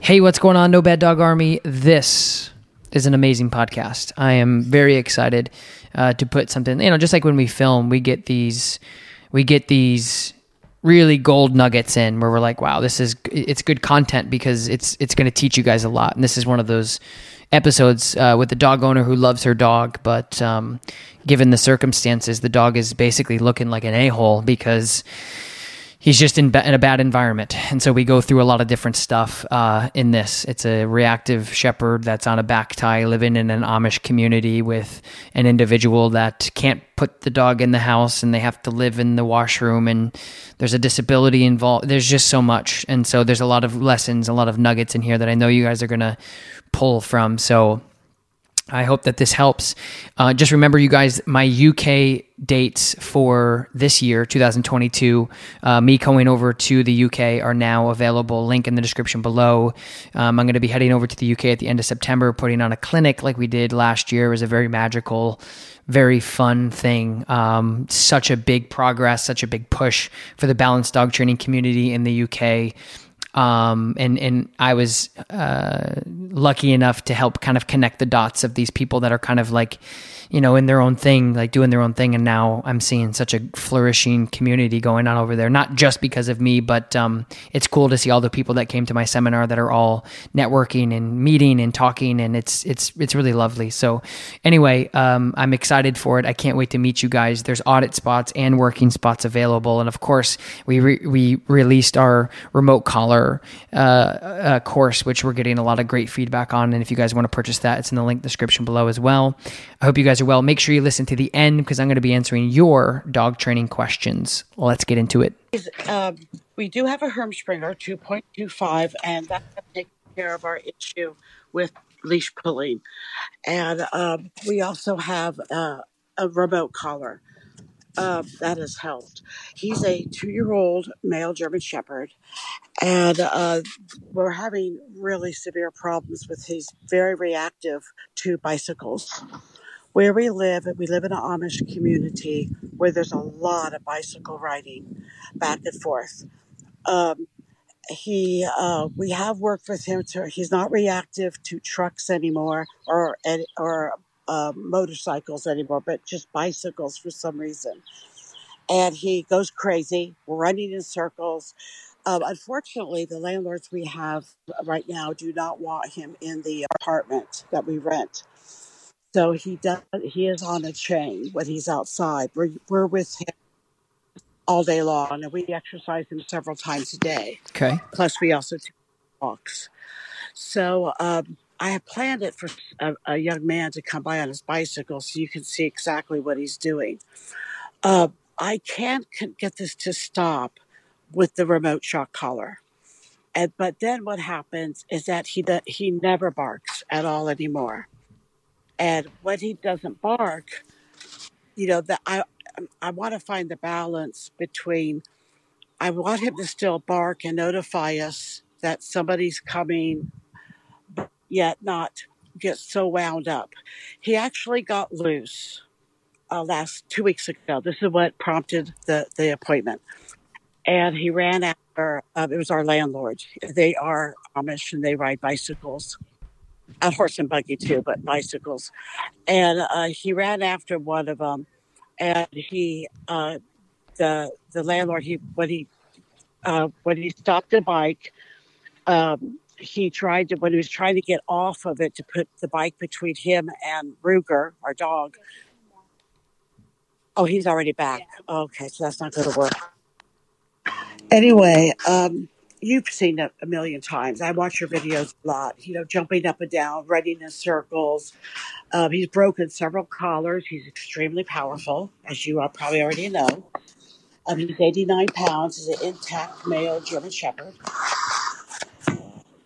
Hey, what's going on, No Bad Dog Army? This is an amazing podcast. I am very excited uh, to put something. You know, just like when we film, we get these, we get these really gold nuggets in where we're like, wow, this is it's good content because it's it's going to teach you guys a lot. And this is one of those episodes uh, with the dog owner who loves her dog, but um, given the circumstances, the dog is basically looking like an a hole because he's just in, in, a bad environment. And so we go through a lot of different stuff uh, in this. It's a reactive shepherd that's on a back tie living in an Amish community with an individual that can't put the dog in the house and they have to live in the washroom and there's a disability involved. There's just so much. And so there's a lot of lessons, a lot of nuggets in here that I know you guys are going to pull from. So I hope that this helps. Uh, just remember, you guys, my UK dates for this year, 2022, uh, me going over to the UK are now available. Link in the description below. Um, I'm going to be heading over to the UK at the end of September, putting on a clinic like we did last year. It was a very magical, very fun thing. Um, such a big progress, such a big push for the balanced dog training community in the UK. Um, and and I was uh, lucky enough to help kind of connect the dots of these people that are kind of like you know, in their own thing, like doing their own thing. And now I'm seeing such a flourishing community going on over there, not just because of me, but um, it's cool to see all the people that came to my seminar that are all networking and meeting and talking. And it's, it's, it's really lovely. So anyway, um, I'm excited for it. I can't wait to meet you guys. There's audit spots and working spots available. And of course, we, re- we released our remote collar uh, uh, course, which we're getting a lot of great feedback on. And if you guys want to purchase that, it's in the link description below as well. I hope you guys guys are well. Make sure you listen to the end because I'm going to be answering your dog training questions. Let's get into it. Um, we do have a Herm Sprenger 2.25, and that takes care of our issue with leash pulling. And um, we also have uh, a remote collar. Uh, that has helped. He's a two year old male German Shepherd, and uh, we're having really severe problems with he's very reactive to bicycles where we live, we live in an Amish community where there's a lot of bicycle riding back and forth. Um, he, uh, we have worked with him to. He's not reactive to trucks anymore or or uh, motorcycles anymore, but just bicycles for some reason. And he goes crazy, running in circles. Um, unfortunately, the landlords we have right now do not want him in the apartment that we rent. So he does. He is on a chain when he's outside. We're we're with him all day long, and we exercise him several times a day. Okay. Plus, we also take walks. So um, I have planned it for a, a, young man to come by on his bicycle, so you can see exactly what he's doing. Uh, I can't get this to stop with the remote shock collar. And, but then what happens is that he he never barks at all anymore. And when he doesn't bark, you know, that I I want to find the balance between I want him to still bark and notify us that somebody's coming, but yet not get so wound up. He actually got loose uh, last two weeks ago. This is what prompted the, the appointment. And he ran after, uh, it was our landlord. They are Amish and they ride bicycles, a horse and buggy too, but bicycles. And uh, he ran after one of them. And he, uh, the the landlord, he when he uh, when he stopped the bike, um, he tried to when he was trying to get off of it to put the bike between him and Ruger, our dog. Oh, he's already back. Okay, so that's not going to work. Anyway, um, you've seen it a million times. I watch your videos a lot. You know, jumping up and down, running in circles. Um, he's broken several collars. He's extremely powerful, as you all probably already know. Um, he's 89 pounds. He's an intact male German Shepherd.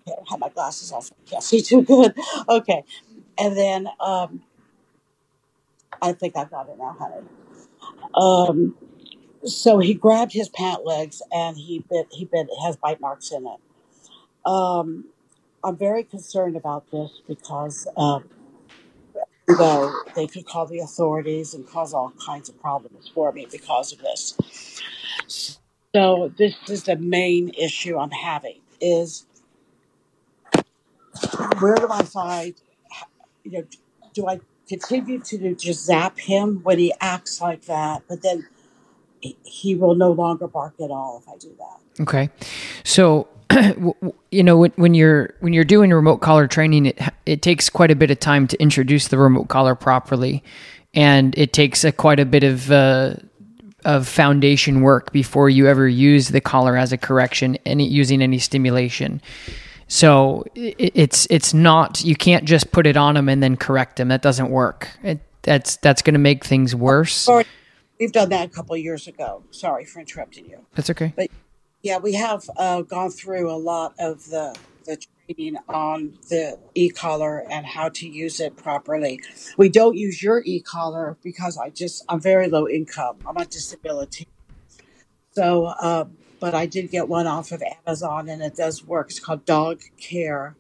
I have my glasses off. I can't see too good. Okay. And then um, I think I've got it now, honey. Um, so he grabbed his pant legs and he bit, he bit, has bite marks in it. Um, I'm very concerned about this because um, they could call the authorities and cause all kinds of problems for me because of this. So this is the main issue I'm having is where do I find, you know, do I continue to just zap him when he acts like that, but then he will no longer bark at all if I do that. Okay. So you know when, when you're when you're doing remote collar training it it takes quite a bit of time to introduce the remote collar properly. And it takes a, quite a bit of uh, of foundation work before you ever use the collar as a correction any using any stimulation. So it, it's it's not you can't just put it on them and then correct them that doesn't work. It, that's that's going to make things worse we've done that a couple years ago sorry for interrupting you that's okay but yeah, we have uh, gone through a lot of the the training on the e-collar and how to use it properly. We don't use your e-collar because I just I'm very low income. I'm on disability, so uh, but I did get one off of Amazon and it does work. It's called Dog Care,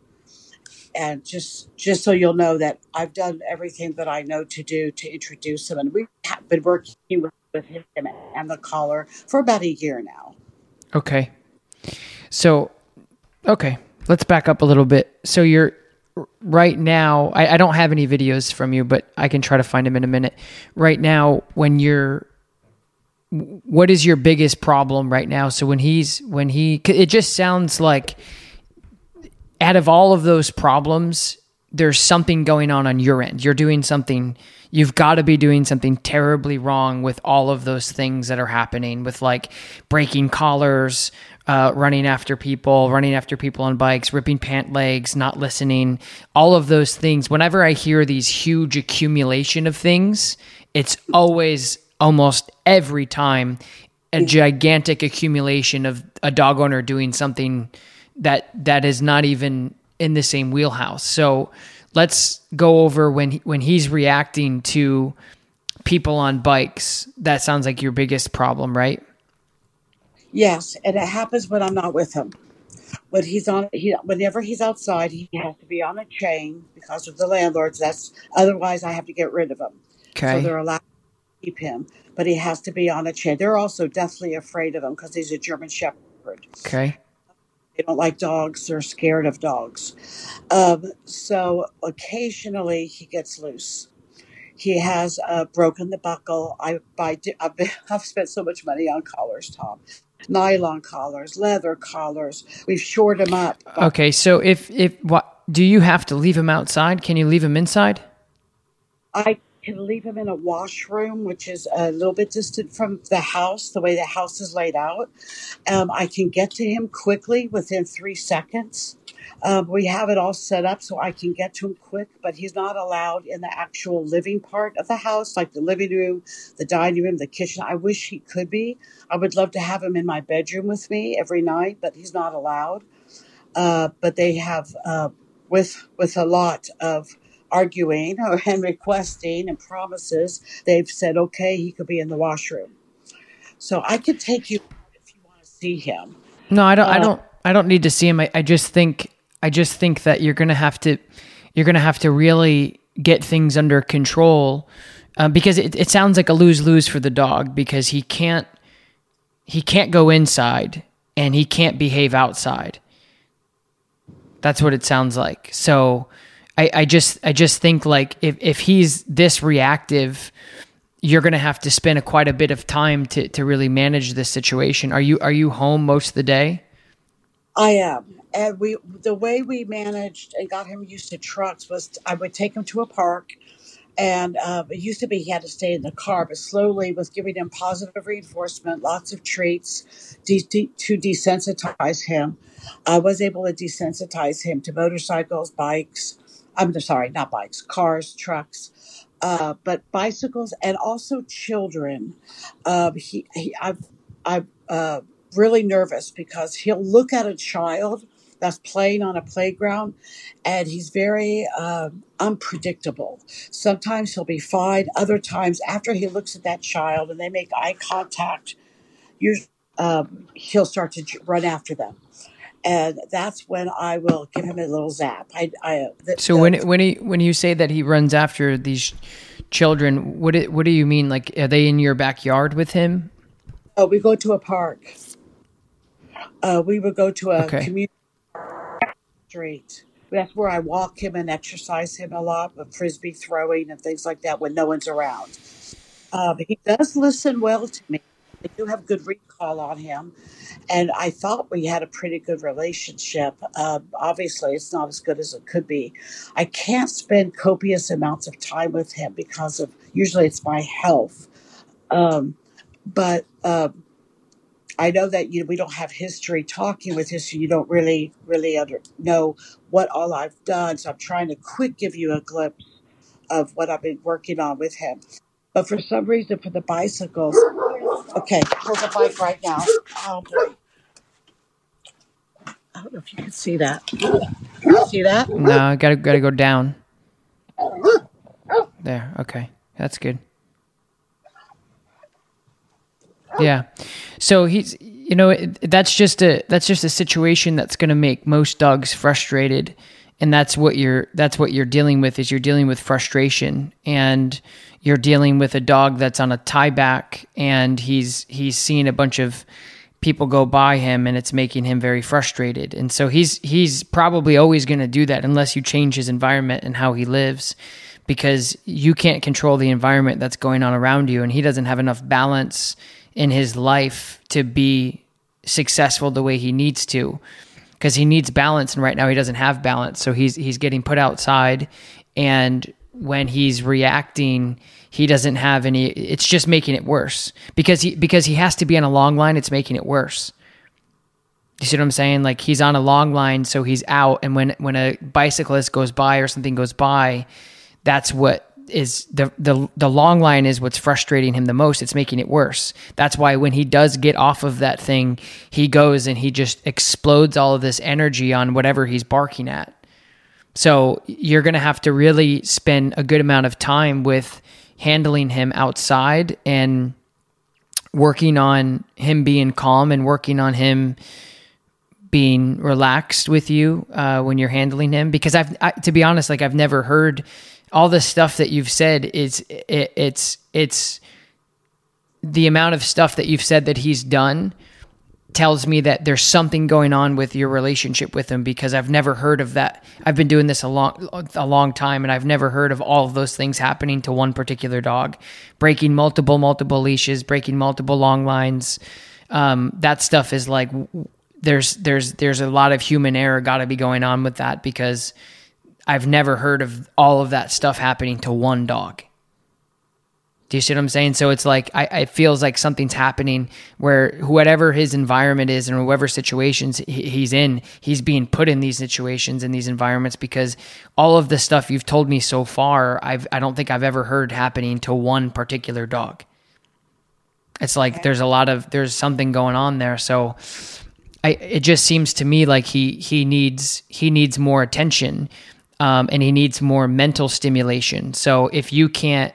and just just so you'll know that I've done everything that I know to do to introduce him, and we've been working with, with him and the caller for about a year now. Okay. So, okay, let's back up a little bit. So you're right now. I, I don't have any videos from you, but I can try to find them in a minute. Right now, when you're what is your biggest problem right now so when he's when he it just sounds like out of all of those problems there's something going on on your end you're doing something you've got to be doing something terribly wrong with all of those things that are happening with like breaking collars, uh, running after people, running after people on bikes, ripping pant legs, not listening, all of those things. Whenever I hear these huge accumulation of things, it's always almost every time a gigantic accumulation of a dog owner doing something that that is not even in the same wheelhouse. So let's go over when when he's reacting to people on bikes. That sounds like your biggest problem, right? Yes, and it happens when I'm not with him. When he's on, he whenever he's outside, he has to be on a chain because of the landlords. That's otherwise I have to get rid of him. Okay. So they're allowed to keep him, but he has to be on a chain. They're also deathly afraid of him because he's a German Shepherd. Okay. They don't like dogs. They're scared of dogs. Um, so occasionally he gets loose. He has uh, broken the buckle. I buy. I've, been, I've spent so much money on collars, Tom. Nylon collars, leather collars. We've shored him up. Okay, so if if what do you have to leave him outside? Can you leave him inside? I can leave him in a washroom, which is a little bit distant from the house, the way the house is laid out. Um, I can get to him quickly within three seconds. Um, we have it all set up so I can get to him quick, but he's not allowed in the actual living part of the house, like the living room, the dining room, the kitchen. I wish he could be. I would love to have him in my bedroom with me every night, but he's not allowed. Uh, but they have, uh, with with a lot of arguing and requesting and promises, they've said, okay, he could be in the washroom. So I could take you if you want to see him. No, I don't. Uh, I don't. I don't need to see him. I, I just think I just think that you're gonna have to you're gonna have to really get things under control um, because it, it sounds like a lose lose for the dog because he can't he can't go inside and he can't behave outside. That's what it sounds like. So I, I just I just think like if, if he's this reactive, you're gonna have to spend a, quite a bit of time to, to really manage this situation. Are you are you home most of the day? I am. And we the way we managed and got him used to trucks was I would take him to a park and uh, it used to be he had to stay in the car, but slowly was giving him positive reinforcement, lots of treats de- de- to desensitize him. I was able to desensitize him to motorcycles, bikes. I'm sorry, not bikes, cars, trucks, uh, but bicycles and also children. Uh, he, he, I've, I've uh, really nervous because he'll look at a child that's playing on a playground and he's very um, unpredictable. Sometimes he'll be fine, other times, after he looks at that child and they make eye contact, um, he'll start to run after them. And that's when I will give him a little zap. I, I so when when he when you say that he runs after these children, what it, what do you mean? Like, are they in your backyard with him? Oh, we go to a park. Uh, we would go to a okay. community street. That's where I walk him and exercise him a lot with frisbee throwing and things like that when no one's around. Um, he does listen well to me. I do have good recall on him, and I thought we had a pretty good relationship. Um, obviously, it's not as good as it could be. I can't spend copious amounts of time with him because of usually it's my health. Um, but um, I know that you we don't have history talking with history. You don't really really under, know what all I've done. So I'm trying to quick give you a glimpse of what I've been working on with him. But for some reason, for the bicycles, okay, there's a bike right now. Oh boy. I don't know if you can see that. see that? No, I gotta gotta go down. There. Okay, that's good. Yeah. So he's you know that's just a that's just a situation that's going to make most dogs frustrated and that's what you're that's what you're dealing with is you're dealing with frustration and you're dealing with a dog that's on a tie back and he's he's seeing a bunch of people go by him and it's making him very frustrated. And so he's he's probably always going to do that unless you change his environment and how he lives because you can't control the environment that's going on around you and he doesn't have enough balance in his life to be successful the way he needs to because he needs balance and right now he doesn't have balance so he's he's getting put outside and when he's reacting he doesn't have any it's just making it worse because he because he has to be on a long line it's making it worse. You see what i'm saying? Like he's on a long line so he's out and when when a bicyclist goes by or something goes by that's what is the the the long line is what's frustrating him the most. It's making it worse. That's why when he does get off of that thing, he goes and he just explodes all of this energy on whatever he's barking at. So you're going to have to really spend a good amount of time with handling him outside and working on him being calm and working on him being relaxed with you uh, when you're handling him because I've I, to be honest like I've never heard all the stuff that you've said is it, it's it's the amount of stuff that you've said that he's done tells me that there's something going on with your relationship with him because I've never heard of that. I've been doing this a long a long time and I've never heard of all of those things happening to one particular dog, breaking multiple multiple leashes, breaking multiple long lines. Um, that stuff is like there's there's there's a lot of human error got to be going on with that because I've never heard of all of that stuff happening to one dog. Do you see what I'm saying? So it's like I, it feels like something's happening where whatever his environment is and whatever situations he's in, he's being put in these situations in these environments because all of the stuff you've told me so far, I've I don't think I've ever heard happening to one particular dog. It's like there's a lot of there's something going on there. So I it just seems to me like he he needs he needs more attention um, and he needs more mental stimulation. So if you can't,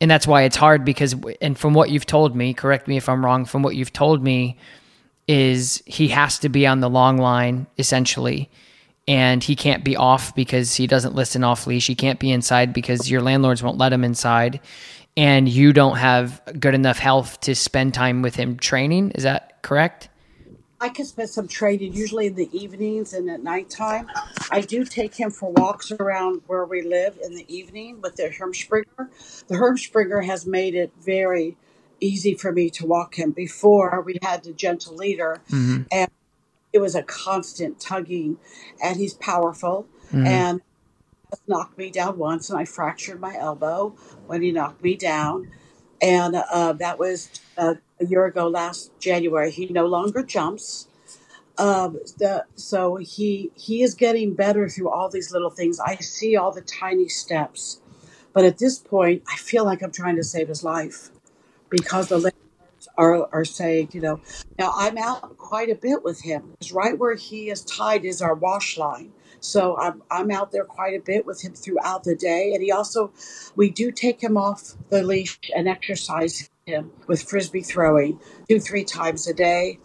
and that's why it's hard because, and from what you've told me, correct me if I'm wrong, from what you've told me, is he has to be on the long line essentially and he can't be off because he doesn't listen off leash. He can't be inside because your landlords won't let him inside and you don't have good enough health to spend time with him training. Is that correct? I can spend some training usually in the evenings and at nighttime. I do take him for walks around where we live in the evening with the Herm Sprenger. The Herm Sprenger has made it very easy for me to walk him. Before we had the gentle leader, mm-hmm. and it was a constant tugging. And he's powerful, mm-hmm. and knocked me down once, and I fractured my elbow when he knocked me down. And uh, that was uh, a year ago, last January. He no longer jumps. Um, the, so he he is getting better through all these little things. I see all the tiny steps, but at this point, I feel like I'm trying to save his life because the landlords are, are saying, you know, now I'm out quite a bit with him. Because right where he is tied is our wash line. So I'm, I'm out there quite a bit with him throughout the day. And he also, we do take him off the leash and exercise him with frisbee throwing two, three times a day.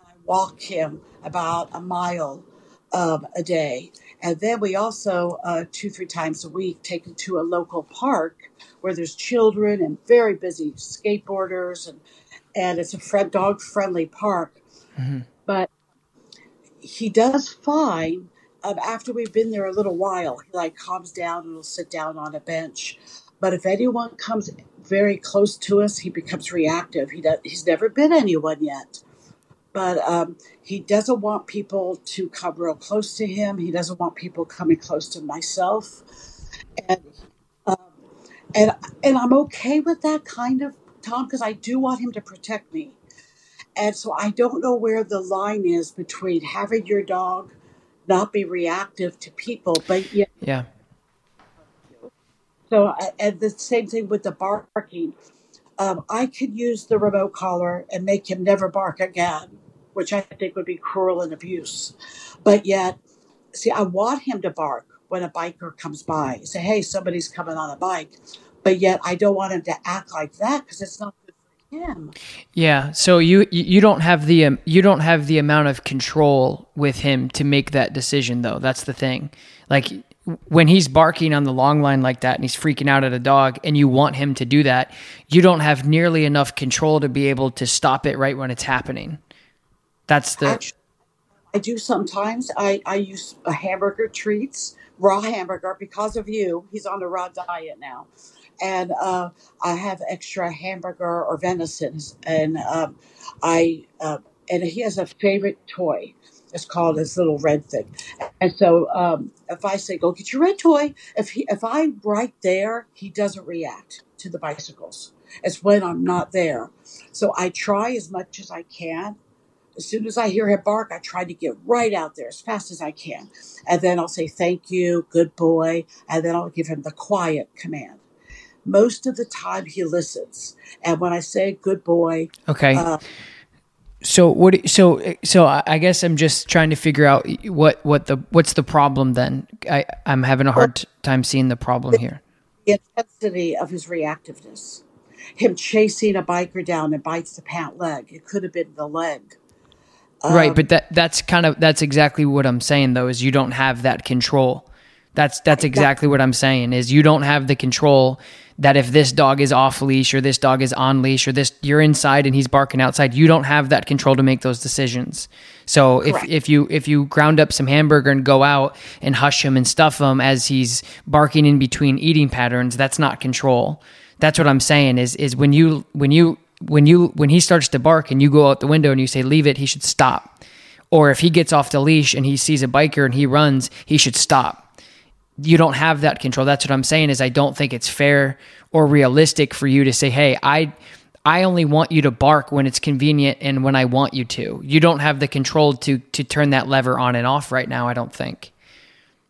I walk him about a mile um, a day. And then we also, uh, two, three times a week, take him to a local park where there's children and very busy skateboarders. And, and it's a friend, dog friendly park. Mm-hmm. But he does fine um, after we've been there a little while. He like calms down and will sit down on a bench. But if anyone comes very close to us, he becomes reactive. He does, he's never been anyone yet but um, he doesn't want people to come real close to him. He doesn't want people coming close to myself, and um, and and I'm okay with that kind of Tom because I do want him to protect me, and so I don't know where the line is between having your dog not be reactive to people, but yet yeah. So and the same thing with the barking. Um, I could use the remote collar and make him never bark again which I think would be cruel and abuse. But yet, see, I want him to bark when a biker comes by, say, hey, somebody's coming on a bike. But yet, I don't want him to act like that because it's not good for him. Yeah. So you you don't have the um, you don't have the amount of control with him to make that decision, though. That's the thing. Like when he's barking on the long line like that and he's freaking out at a dog and you want him to do that, you don't have nearly enough control to be able to stop it right when it's happening. That's the. Actually, I do sometimes. I, I use a hamburger treats, raw hamburger, because of you. He's on a raw diet now. And uh, I have extra hamburger or venison. And um, I uh, and he has a favorite toy. It's called his little red thing. And so um, if I say, go get your red toy, if he, if I'm right there, he doesn't react to the bicycles. It's when I'm not there. So I try as much as I can as soon as I hear him bark, I try to get right out there as fast as I can. And then I'll say, thank you, good boy. And then I'll give him the quiet command. Most of the time he listens. And when I say good boy. Okay. Uh, so what? So so I guess I'm just trying to figure out what what the what's the problem then. I I'm having a hard time seeing the problem here. The intensity of his reactiveness, him chasing a biker down and bites the pant leg. It could have been the leg right, um, but that that's kind of that's exactly what I'm saying though is you don't have that control. That's that's exactly what I'm saying is you don't have the control that if this dog is off leash or this dog is on leash or this you're inside and he's barking outside, you don't have that control to make those decisions. So if if you if you ground up some hamburger and go out and hush him and stuff him as he's barking in between eating patterns, that's not control. That's what I'm saying is is when you when you when you when he starts to bark and you go out the window and you say leave it, he should stop. Or if he gets off the leash and he sees a biker and he runs, he should stop. You don't have that control. That's what I'm saying is I don't think it's fair or realistic for you to say, "Hey, I I only want you to bark when it's convenient and when I want you to." You don't have the control to to turn that lever on and off right now, I don't think.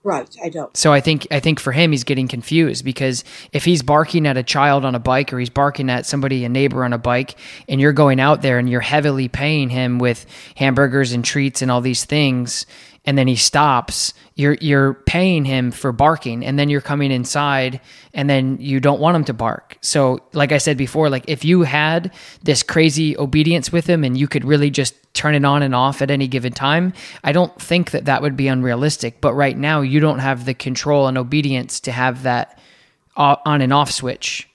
Right, I don't. So I think I think for him he's getting confused because if he's barking at a child on a bike or he's barking at somebody a neighbor on a bike and you're going out there and you're heavily paying him with hamburgers and treats and all these things and then he stops, you're you're paying him for barking and then you're coming inside and then you don't want him to bark. So, like I said before, like if you had this crazy obedience with him and you could really just turn it on and off at any given time, I don't think that that would be unrealistic, but right now you don't have the control and obedience to have that on and off switch.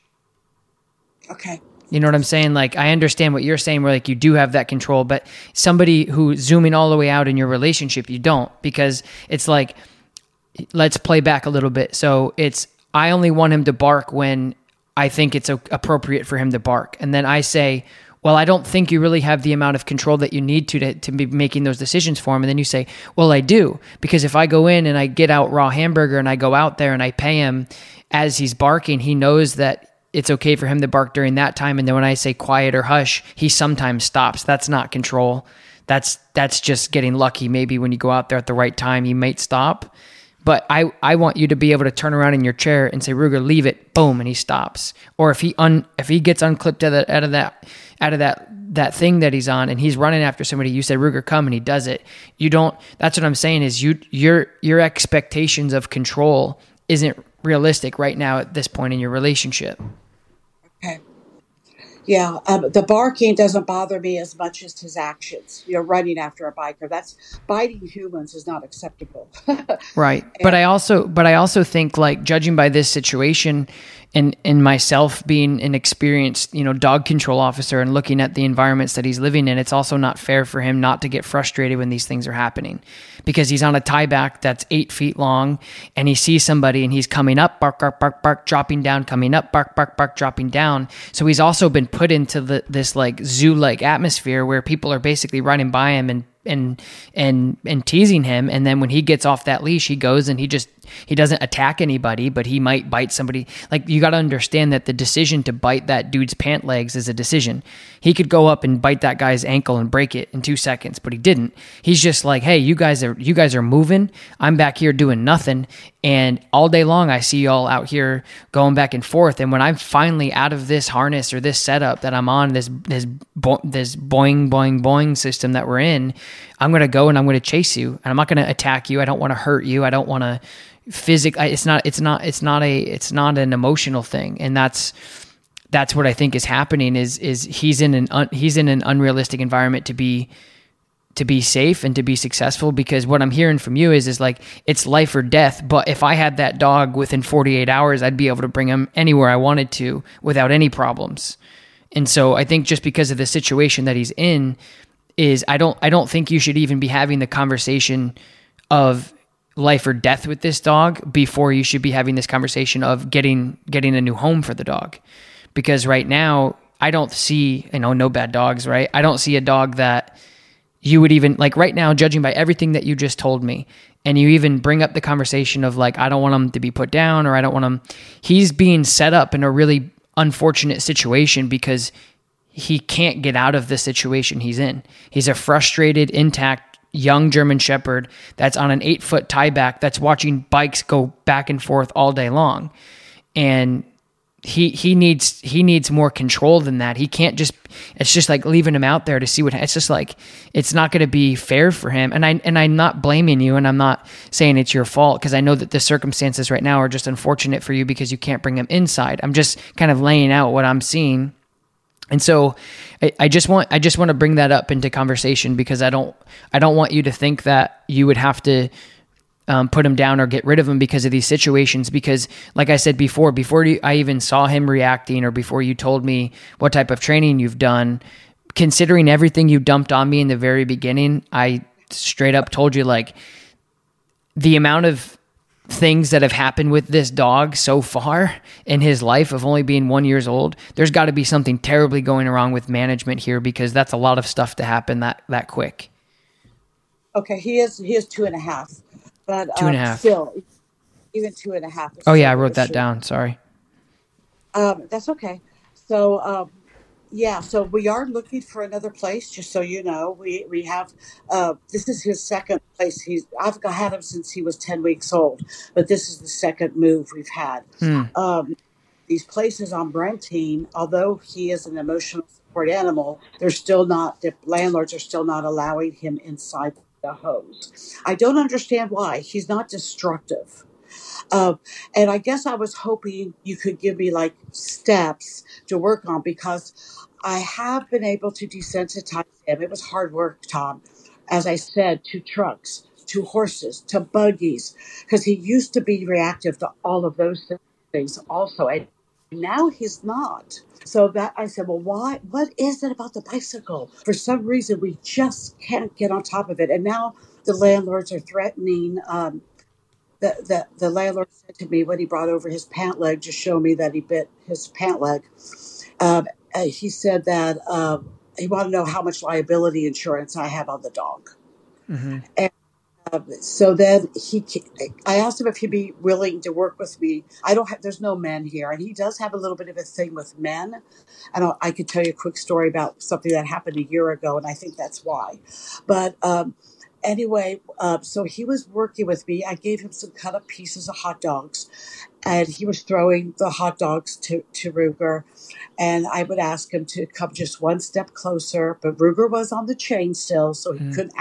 Okay. You know what I'm saying? Like I understand what you're saying where like you do have that control, but somebody who's zooming all the way out in your relationship, you don't because it's like let's play back a little bit. So it's I only want him to bark when I think it's appropriate for him to bark. And then I say, well, I don't think you really have the amount of control that you need to, to to be making those decisions for him. And then you say, well, I do because if I go in and I get out raw hamburger and I go out there and I pay him as he's barking, he knows that it's okay for him to bark during that time. And then when I say quiet or hush, he sometimes stops. That's not control. That's that's just getting lucky. Maybe when you go out there at the right time, he might stop. But I, I want you to be able to turn around in your chair and say, Ruger, leave it, boom, and he stops. Or if he un if he gets unclipped out of, out of that out of that that thing that he's on and he's running after somebody, you say, Ruger, come and he does it. You don't that's what I'm saying is you your your expectations of control isn't realistic right now at this point in your relationship. Okay. Yeah, um, the barking doesn't bother me as much as his actions. You know, running after a biker. That's biting humans is not acceptable. right. But I also but I also think like judging by this situation, and and myself being an experienced you know dog control officer and looking at the environments that he's living in it's also not fair for him not to get frustrated when these things are happening because he's on a tie back that's eight feet long and he sees somebody and he's coming up bark bark bark bark dropping down coming up bark bark bark dropping down. So he's also been put into the, this like zoo like atmosphere where people are basically running by him and and and and teasing him. And then when he gets off that leash he goes and he just he doesn't attack anybody but he might bite somebody. Like you got to understand that the decision to bite that dude's pant legs is a decision. He could go up and bite that guy's ankle and break it in 2 seconds but he didn't. He's just like hey you guys are you guys are moving. I'm back here doing nothing and all day long i see y'all out here going back and forth and when i'm finally out of this harness or this setup that i'm on this this bo- this boing boing boing system that we're in I'm going to go and I'm going to chase you and I'm not going to attack you. I don't want to hurt you. I don't want to physic it's not it's not it's not a it's not an emotional thing and that's that's what I think is happening is is he's in an un, he's in an unrealistic environment to be to be safe and to be successful because what I'm hearing from you is is like it's life or death but if I had that dog within 48 hours I'd be able to bring him anywhere I wanted to without any problems and so I think just because of the situation that he's in is I don't I don't think you should even be having the conversation of life or death with this dog before you should be having this conversation of getting getting a new home for the dog. Because right now I don't see, you know, no bad dogs, right? I don't see a dog that you would even like right now judging by everything that you just told me and you even bring up the conversation of like I don't want him to be put down or I don't want him he's being set up in a really unfortunate situation because he can't get out of the situation he's in. He's a frustrated, intact young German Shepherd that's on an eight foot tie back that's watching bikes go back and forth all day long. And he he needs he needs more control than that. He can't just it's just like leaving him out there to see what it's just like it's not going to be fair for him. And I and I'm not blaming you and I'm not saying it's your fault because I know that the circumstances right now are just unfortunate for you because you can't bring him inside. I'm just kind of laying out what I'm seeing and so I, I, just want I just want to bring that up into conversation because I don't I don't want you to think that you would have to um, put him down or get rid of him because of these situations. Because, like I said before, before I even saw him reacting, or before you told me what type of training you've done, considering everything you dumped on me in the very beginning, I straight up told you like the amount of things that have happened with this dog so far in his life of only being one years old there's got to be something terribly going wrong with management here because that's a lot of stuff to happen that that quick. Okay he is he is two and a half but two and a um, half. still even two and a half oh yeah i wrote that down sorry. Um, that's okay. So um, yeah, so we are looking for another place. Just so you know, we we have uh, this is his second place. He's I've had him since he was ten weeks old, but this is the second move we've had. Hmm. Um, these places on Brentine, although he is an emotional support animal, they're still not. The landlords are still not allowing him inside the hose. I don't understand why. He's not destructive. Um, and I guess I was hoping you could give me like steps to work on because I have been able to desensitize him. It was hard work, Tom. As I said, to trucks, to horses, to buggies, because he used to be reactive to all of those things also. And now he's not. So that I said, well, why? What is it about the bicycle? For some reason, we just can't get on top of it. And now the landlords are threatening. Um, the, the, the landlord said to me when he brought over his pant leg to show me that he bit his pant leg, um, uh, he said that um, he wanted to know how much liability insurance I have on the dog. Mm-hmm. And um, so then he, I asked him if he'd be willing to work with me. I don't have, there's no men here, and he does have a little bit of a thing with men. And I'll, I could tell you a quick story about something that happened a year ago, and I think that's why. But um, anyway, uh, so he was working with me. I gave him some cut up pieces of hot dogs, and he was throwing the hot dogs to, to Ruger. And I would ask him to come just one step closer, but Ruger was on the chain still, so he Mm. couldn't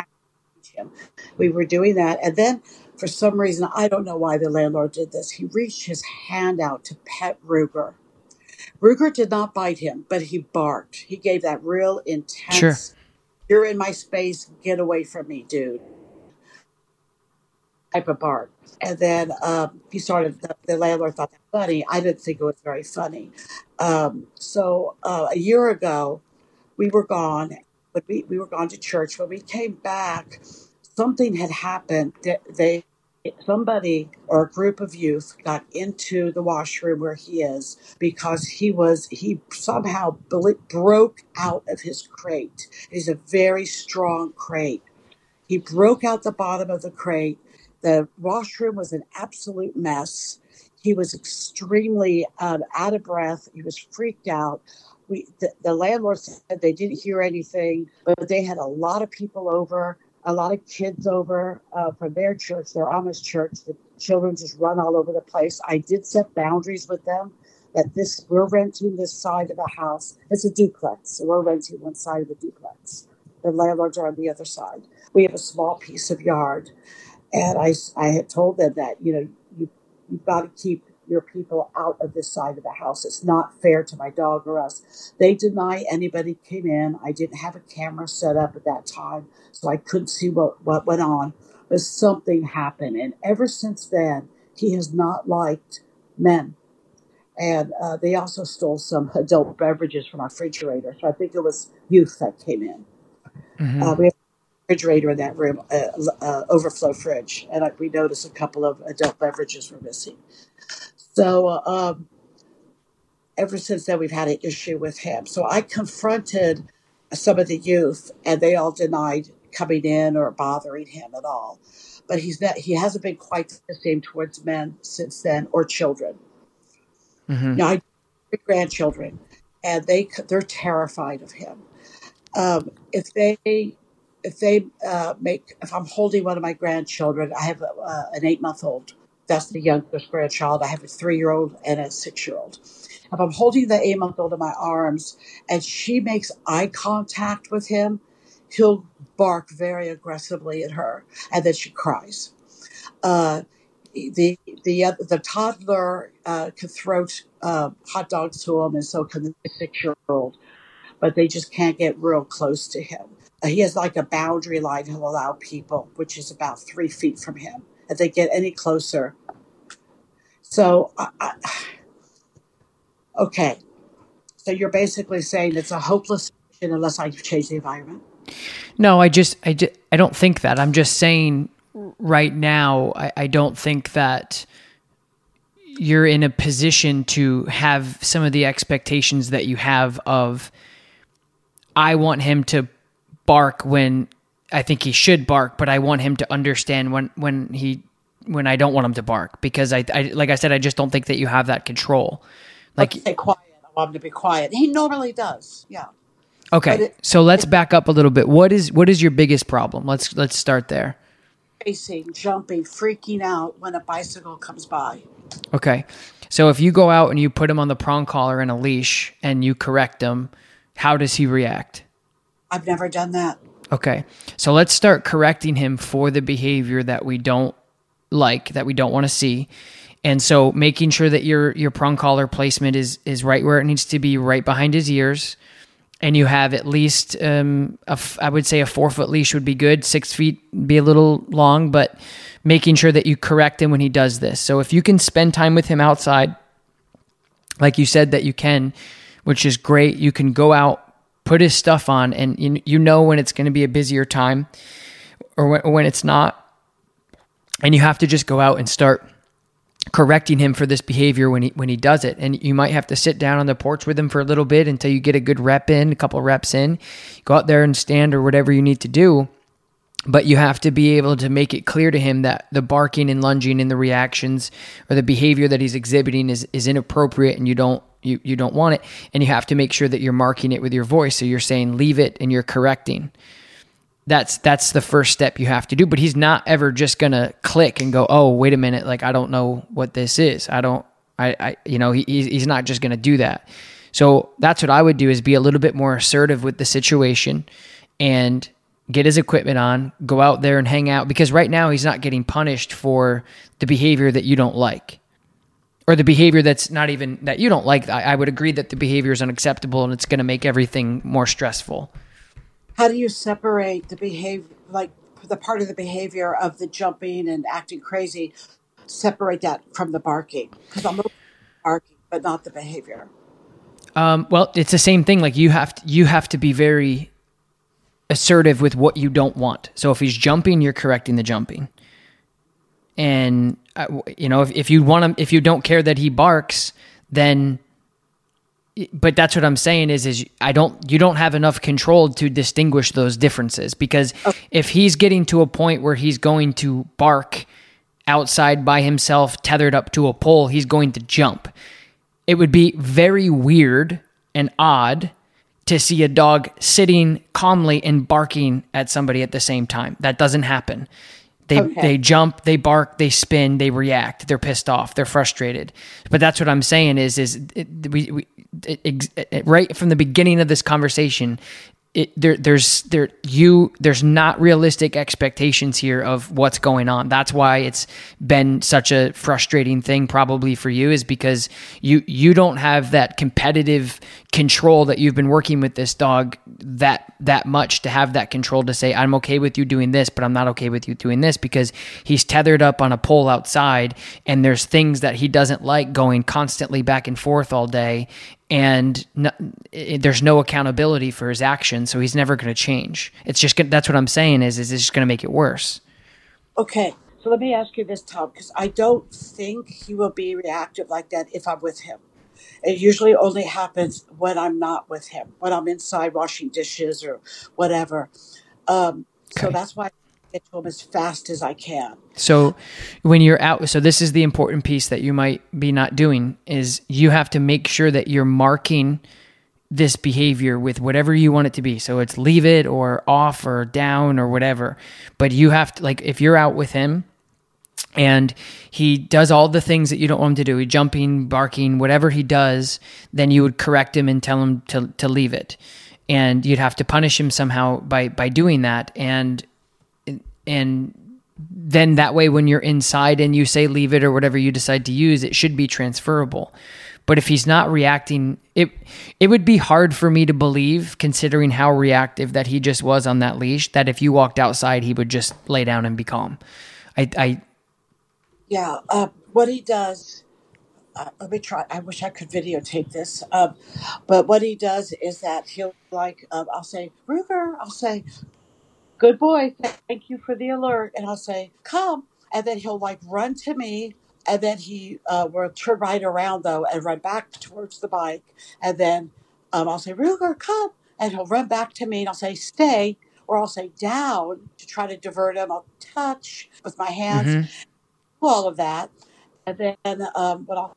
reach him. We were doing that. And then for some reason, I don't know why the landlord did this, he reached his hand out to pet Ruger. Ruger did not bite him, but he barked. He gave that real intense, Sure. you're in my space, get away from me, dude type of bark. And then um, he started, the, the landlord thought that funny. I didn't think it was very funny. Um, so uh, a year ago, we were gone, but we, we were gone to church. When we came back, something had happened. They, somebody or a group of youth got into the washroom where he is because he was he somehow broke out of his crate. He's a very strong crate. He broke out the bottom of the crate. The washroom was an absolute mess. He was extremely um, out of breath. He was freaked out. We, the, the landlord said they didn't hear anything, but they had a lot of people over, a lot of kids over uh, from their church, their Amish church. The children just run all over the place. I did set boundaries with them that this we're renting this side of the house. It's a duplex, so we're renting one side of the duplex. The landlords are on the other side. We have a small piece of yard, and I, I had told them that you know you you've got to keep your people out of this side of the house. It's not fair to my dog or us. They deny anybody came in. I didn't have a camera set up at that time, so I couldn't see what, what went on. But something happened, and ever since then, he has not liked men. And uh, they also stole some adult beverages from our refrigerator. So I think it was youth that came in. Mhm. Uh, we have refrigerator in that room, uh, uh, overflow fridge, and I, we noticed a couple of adult beverages were missing. So uh, um, ever since then, we've had an issue with him. So I confronted some of the youth, and they all denied coming in or bothering him at all. But he's not, he hasn't been quite the same towards men since then, or children. Mhm. Now I have grandchildren, and they they're terrified of him. Um, if they if they uh, make if I'm holding one of my grandchildren, I have uh, an eight month old. That's the youngest grandchild. I have a three year old and a six year old. If I'm holding the eight month old in my arms and she makes eye contact with him, he'll bark very aggressively at her, and then she cries. Uh, the the the toddler uh, can throw uh, hot dogs to him, and so can the six year old, but they just can't get real close to him. Uh, he has like a boundary line he'll allow people, which is about three feet from him. If they get any closer, so I, I, okay, so you're basically saying it's a hopeless situation unless I change the environment. No, I just, I, I don't think that. I'm just saying right now, I, I don't think that you're in a position to have some of the expectations that you have of, I want him to bark when I think he should bark, but I want him to understand when, when he, when I don't want him to bark because I, I, like I said, I just don't think that you have that control. Like, Stay quiet. I want him to be quiet. He normally does. Yeah. okay, it- so let's back up a little bit. What is, what is your biggest problem? Let's, let's start there. Racing, jumping, freaking out when a bicycle comes by. Okay. So if you go out and you put him on the prong collar and a leash and you correct him, how does he react? I've never done that. Okay. So let's start correcting him for the behavior that we don't like, that we don't want to see. And so making sure that your your prong collar placement is is right where it needs to be, right behind his ears. And you have at least, um, a I would say a four foot leash would be good. Six feet be a little long, but making sure that you correct him when he does this. So if you can spend time with him outside, like you said that you can, which is great, you can go out, put his stuff on, and you, you know when it's going to be a busier time or when, when it's not. And you have to just go out and start correcting him for this behavior when he when he does it. And you might have to sit down on the porch with him for a little bit until you get a good rep in, a couple reps in. Go out there and stand or whatever you need to do. But you have to be able to make it clear to him that the barking and lunging and the reactions or the behavior that he's exhibiting is, is inappropriate and you don't you, you don't want it. And you have to make sure that you're marking it with your voice. So you're saying leave it and you're correcting. That's that's the first step you have to do. But he's not ever just gonna click and go oh wait a minute. Like i don't know what this is. I don't i, I you know he, he's not just gonna do that. So that's what i would do is be a little bit more assertive with the situation and get his equipment on go out there and hang out because right now he's not getting punished for the behavior that you don't like or the behavior that's not even that you don't like I, I would agree that the behavior is unacceptable and it's going to make everything more stressful how do you separate the behavior, like the part of the behavior of the jumping and acting crazy, separate that from the barking? Because I'm barking, but not the behavior. Um, well, it's the same thing. Like you have to, you have to be very assertive with what you don't want. So if he's jumping, you're correcting the jumping. And uh, you know, if, if you want to, if you don't care that he barks, then but that's what I'm saying is is I don't you don't have enough control to distinguish those differences because okay. if he's getting to a point where he's going to bark outside by himself tethered up to a pole he's going to jump. It would be very weird and odd to see a dog sitting calmly and barking at somebody at the same time. That doesn't happen they okay. they jump, they bark, they spin, they react. They're pissed off. They're frustrated. But that's what I'm saying is is it, we, we it, it, right from the beginning of this conversation, it, there, there's there you there's not realistic expectations here of what's going on. That's why it's been such a frustrating thing probably for you is because you you don't have that competitive control that you've been working with this dog that that much to have that control to say I'm okay with you doing this, but I'm not okay with you doing this because he's tethered up on a pole outside and there's things that he doesn't like going constantly back and forth all day and no, it, there's no accountability for his actions, so he's never going to change. It's just that's what I'm saying is is it's just going to make it worse. Okay, so let me ask you this, Tom, because I don't think he will be reactive like that if I'm with him. It usually only happens when I'm not with him, when I'm inside washing dishes or whatever. Um, okay. So that's why get to him as fast as I can. So when you're out, so this is the important piece that you might be not doing is you have to make sure that you're marking this behavior with whatever you want it to be. So it's leave it or off or down or whatever. But you have to like if you're out with him and he does all the things that you don't want him to do, he jumping, barking, whatever he does, then you would correct him and tell him to to leave it. And you'd have to punish him somehow by by doing that. And and then that way when you're inside and you say leave it or whatever you decide to use it should be transferable. But if he's not reacting it it would be hard for me to believe considering how reactive that he just was on that leash that if you walked outside he would just lay down and be calm. I i yeah uh, what he does uh, let me try i wish i could videotape this um, but what he does is that he'll like um, i'll say ruger i'll say good boy, thank you for the alert. And I'll say, come. And then he'll like run to me. And then he uh, will turn right around though and run back towards the bike. And then um, I'll say, Ruger, come. And he'll run back to me and I'll say, stay. Or I'll say, down to try to divert him. I'll touch with my hands, mm-hmm. all of that. And then um, when I'll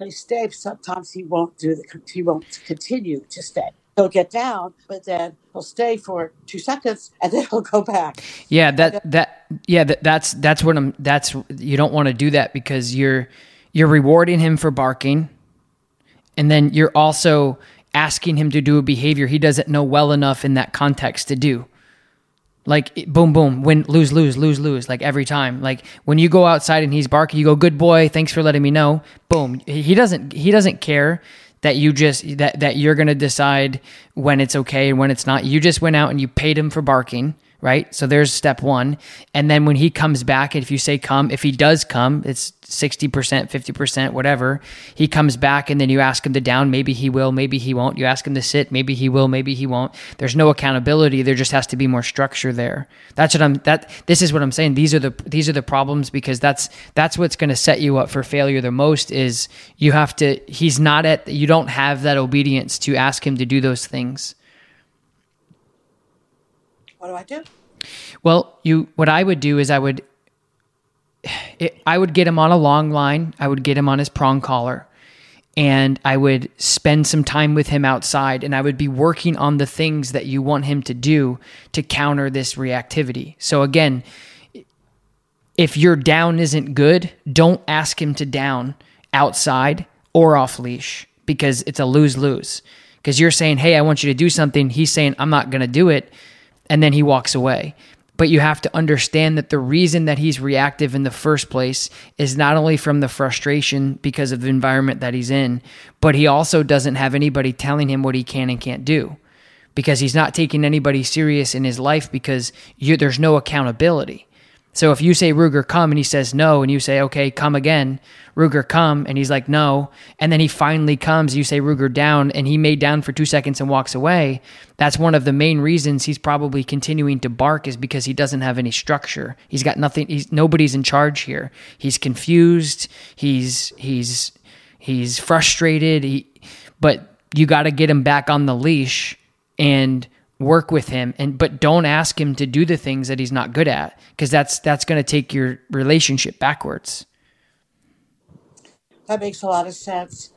say, stay, sometimes he won't do the, he won't continue to stay he'll get down, but then he'll stay for two seconds and then he'll go back. Yeah, that that yeah, that, that's that's what I'm. That's you don't want to do that because you're you're rewarding him for barking, and then you're also asking him to do a behavior he doesn't know well enough in that context to do. Like boom, boom, win, lose, lose, lose, lose. Like every time. Like when you go outside and he's barking, you go, "Good boy, thanks for letting me know." Boom. He doesn't. He doesn't care that you just that that you're gonna decide when it's okay and when it's not. You just went out and you paid him for barking right? So there's step one. And then when he comes back, if you say come, if he does come, it's 60%, 50%, whatever. He comes back and then you ask him to down. Maybe he will, maybe he won't. You ask him to sit. Maybe he will, maybe he won't. There's no accountability. There just has to be more structure there. That's what I'm, that, this is what I'm saying. These are the, these are the problems because that's, that's what's going to set you up for failure the most is you have to, he's not at, you don't have that obedience to ask him to do those things. What do I do? Well, you what I would do is I would it, I would get him on a long line. I would get him on his prong collar and I would spend some time with him outside and I would be working on the things that you want him to do to counter this reactivity. So again, if your down isn't good, don't ask him to down outside or off leash because it's a lose lose. Because you're saying, hey, I want you to do something. He's saying, I'm not going to do it and then he walks away. But you have to understand that the reason that he's reactive in the first place is not only from the frustration because of the environment that he's in, but he also doesn't have anybody telling him what he can and can't do because he's not taking anybody serious in his life because there's no accountability. So if you say Ruger come and he says no, and you say okay come again, Ruger come and he's like no, and then he finally comes, you say Ruger down, and he made down for two seconds and walks away. That's one of the main reasons he's probably continuing to bark is because he doesn't have any structure. He's got nothing. He's nobody's in charge here. He's confused. He's he's he's frustrated. He, but you got to get him back on the leash and work with him and but don't ask him to do the things that he's not good at because that's that's going to take your relationship backwards. That makes a lot of sense.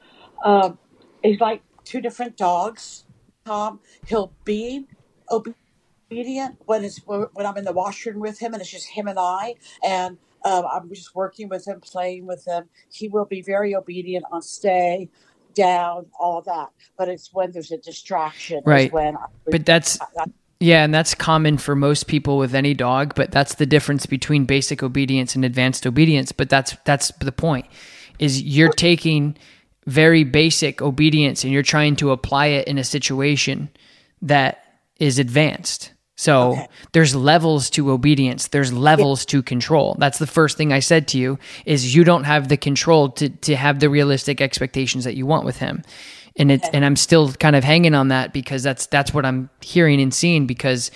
It's like two different dogs tom. He'll be obedient when it's when i'm in the washroom with him and it's just him and i and um, i'm just working with him playing with him. He will be very obedient on stay down, all that. But it's when there's a distraction. Right. When but that's. yeah, and that's common for most people with any dog, but that's the difference between basic obedience and advanced obedience. But that's that's the point. Is you're taking very basic obedience and you're trying to apply it in a situation that is advanced. So okay. there's levels to obedience. There's levels yeah. to control. That's the first thing I said to you is you don't have the control to to have the realistic expectations that you want with him. And it's okay. and I'm still kind of hanging on that because that's that's what I'm hearing and seeing because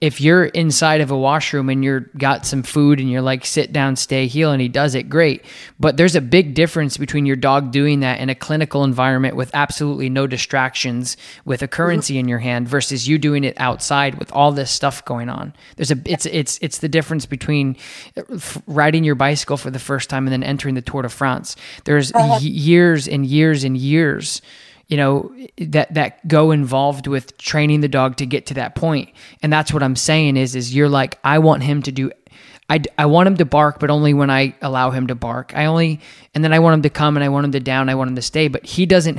if you're inside of a washroom and you're got some food and you're like sit down stay heel and he does it great. But there's a big difference between your dog doing that in a clinical environment with absolutely no distractions with a currency in your hand versus you doing it outside with all this stuff going on. There's a it's it's it's the difference between riding your bicycle for the first time and then entering the Tour de France. There's uh-huh. years and years and years you know that that go involved with training the dog to get to that point. And that's what i'm saying is is you're like i want him to do I, I want him to bark but only when i allow him to bark. I only and then i want him to come and i want him to down i want him to stay. But he doesn't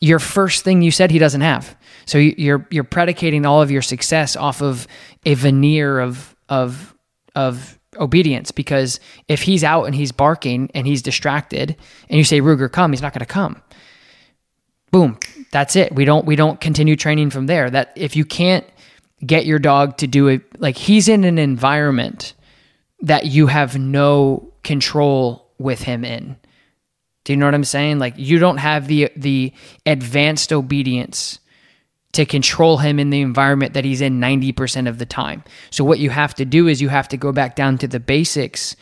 your first thing you said he doesn't have. So you're you're predicating all of your success off of a veneer of of of obedience. Because if he's out and he's barking and he's distracted and you say Ruger come he's not going to come boom that's it. We don't we don't continue training from there. That if you can't get your dog to do it like he's in an environment that you have no control with him in. Do you know what i'm saying? Like you don't have the the advanced obedience to control him in the environment that he's in 90% of the time. So what you have to do is you have to go back down to the basics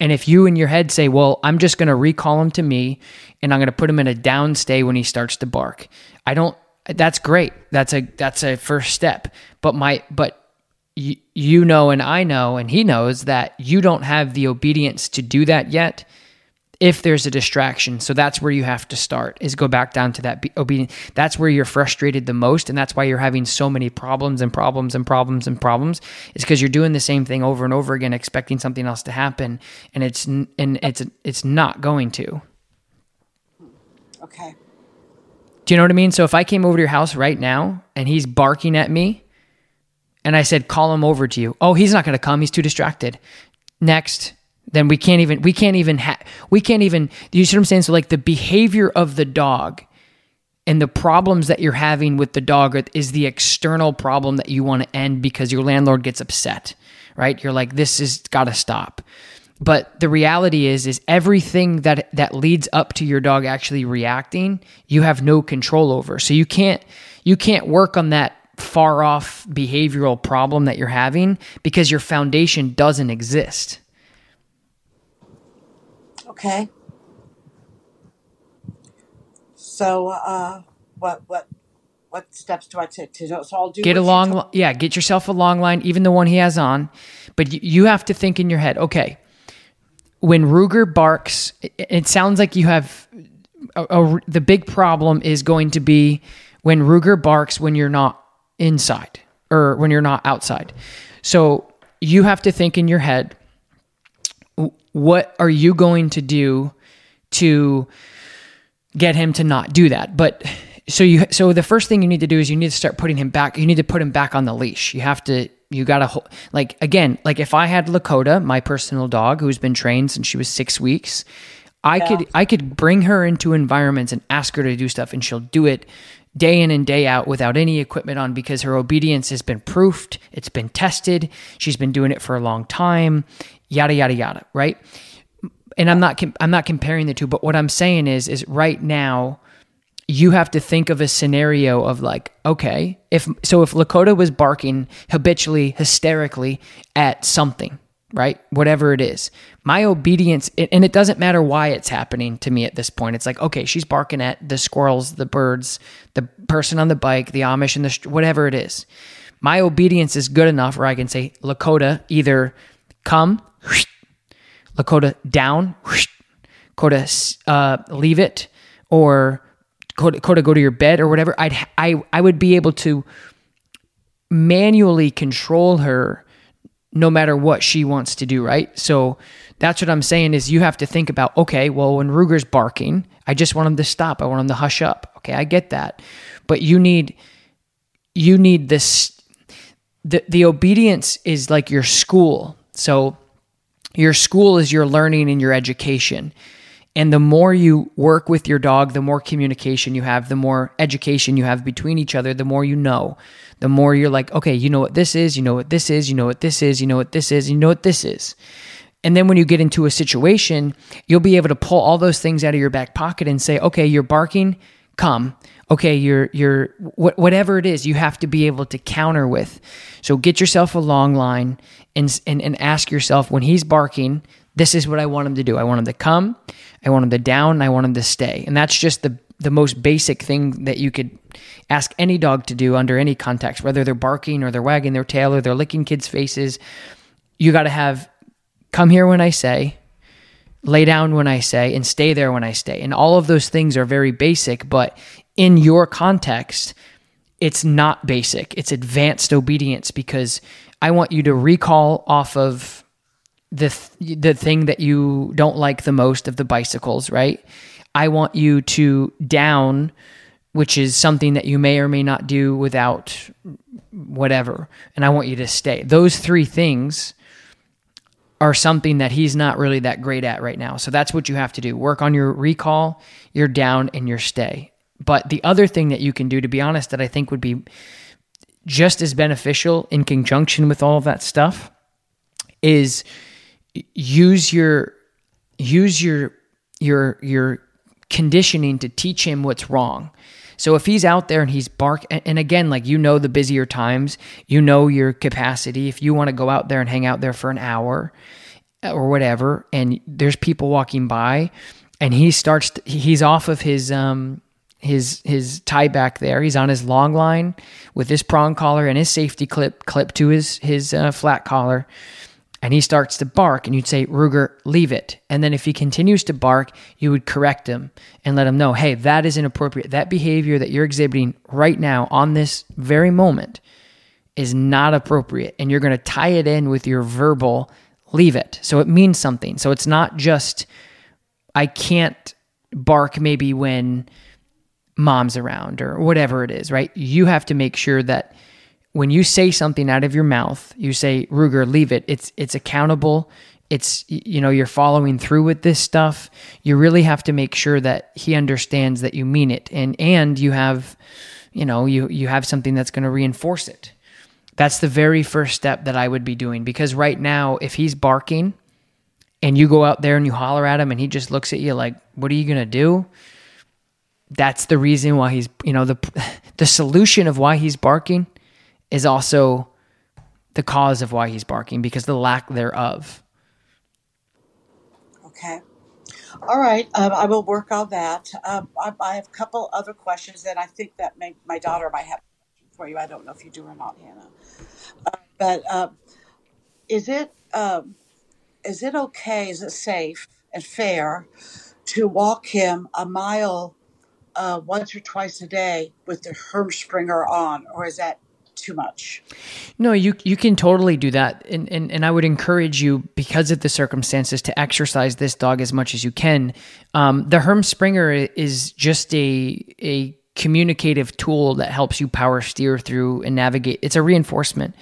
and if you in your head say, well, I'm just going to recall him to me and I'm going to put him in a down stay when he starts to bark. I don't, that's great. That's a, that's a first step. But my, but you, you know, and I know, and he knows that you don't have the obedience to do that yet if there's a distraction. So that's where you have to start is go back down to that obedience. That's where you're frustrated the most. And that's why you're having so many problems and problems and problems and problems is because you're doing the same thing over and over again, expecting something else to happen. And it's, and it's, it's not going to. Okay. Do you know what I mean? So if I came over to your house right now and he's barking at me and I said, call him over to you. Oh, he's not going to come. He's too distracted. Next. Then we can't even, we can't even, ha- we can't even, you see what I'm saying? So, like, the behavior of the dog and the problems that you're having with the dog is the external problem that you want to end because your landlord gets upset, right? You're like, this has got to stop. But the reality is, is everything that that leads up to your dog actually reacting, you have no control over. So you can't you can't work on that far off behavioral problem that you're having because your foundation doesn't exist. Okay. So, uh, what what what steps do I take to so I'll do get a long yeah get yourself a long line even the one he has on but you have to think in your head okay when ruger barks it, it sounds like you have a, a, the big problem is going to be when ruger barks when you're not inside or when you're not outside so you have to think in your head what are you going to do to get him to not do that. But so you so the first thing you need to do is you need to start putting him back. You need to put him back on the leash. You have to you got to like again, like if I had Lakota, my personal dog who's been trained since she was 6 weeks, I yeah. could I could bring her into environments and ask her to do stuff and she'll do it day in and day out without any equipment on because her obedience has been proofed, it's been tested, she's been doing it for a long time, yada yada yada, right? and I'm not I'm not comparing the two, but what I'm saying is is right now you have to think of a scenario of like, okay, if so if Lakota was barking habitually, hysterically at something, right? Whatever it is. My obedience and it doesn't matter why it's happening to me at this point. It's like, okay, she's barking at the squirrels, the birds, the person on the bike, the Amish and the whatever it is. My obedience is good enough where I can say, Lakota, either come Lakota down, Lakota uh, leave it, or Lakota go to your bed or whatever. I'd I I would be able to manually control her no matter what she wants to do, right? So that's what I'm saying is you have to think about, okay, well, when Ruger's barking, I just want him to stop. I want him to hush up. Okay, I get that. But you need you need this the the obedience is like your school. So your school is your learning and your education. And the more you work with your dog, the more communication you have, the more education you have between each other, the more you know. The more you're like, okay, you know what this is, you know what this is, you know what this is, you know what this is, you know what this is. And then when you get into a situation, you'll be able to pull all those things out of your back pocket and say, okay, you're barking, come. Okay, you're you're whatever it is, you have to be able to counter with. So get yourself a long line and, and, and ask yourself when he's barking, this is what I want him to do. I want him to come, I want him to down, I want him to stay. And that's just the the most basic thing that you could ask any dog to do under any context, whether they're barking or they're wagging their tail or they're licking kids' faces. You got to have come here when I say, lay down when I say, and stay there when I stay. And all of those things are very basic, but in your context, it's not basic. It's advanced obedience because I want you to recall off of the th- the thing that you don't like the most of the bicycles, right? I want you to down, which is something that you may or may not do without whatever, and I want you to stay. Those three things are something that he's not really that great at right now. So that's what you have to do. Work on your recall, your down, and your stay. But the other thing that you can do, to be honest, that I think would be just as beneficial in conjunction with all of that stuff is use your use your your your conditioning to teach him what's wrong. So if he's out there and he's bark and again like you know the busier times, you know your capacity if you want to go out there and hang out there for an hour or whatever and there's people walking by and he starts to, he's off of his um his his tie back there. He's on his long line with his prong collar and his safety clip clipped to his his uh, flat collar, and he starts to bark. And you'd say, Ruger, leave it. And then if he continues to bark, you would correct him and let him know, hey, that is inappropriate. That behavior that you're exhibiting right now on this very moment is not appropriate, and you're going to tie it in with your verbal leave it. So it means something. So it's not just I can't bark maybe when mom's around or whatever it is, right? You have to make sure that when you say something out of your mouth, you say, Ruger, leave it. It's it's accountable. It's you know, you're following through with this stuff. You really have to make sure that he understands that you mean it and and you have you know, you you have something that's going to reinforce it. That's the very first step that I would be doing because right now if he's barking and you go out there and you holler at him and he just looks at you like, "What are you going to do?" That's the reason why he's, you know, the the solution of why he's barking is also the cause of why he's barking because the lack thereof. Okay. All right. Um, I will work on that. Um, I, I have a couple other questions, that I think that may, my daughter might have for you. I don't know if you do or not, Hannah. Uh, but um, is it um, is it okay? Is it safe and fair to walk him a mile uh, once or twice a day with the Herm Sprenger on, or is that too much. No, you you can totally do that, and, and and I would encourage you because of the circumstances to exercise this dog as much as you can. Um, the Herm Sprenger is just a a communicative tool that helps you power steer through and navigate. It's a reinforcement,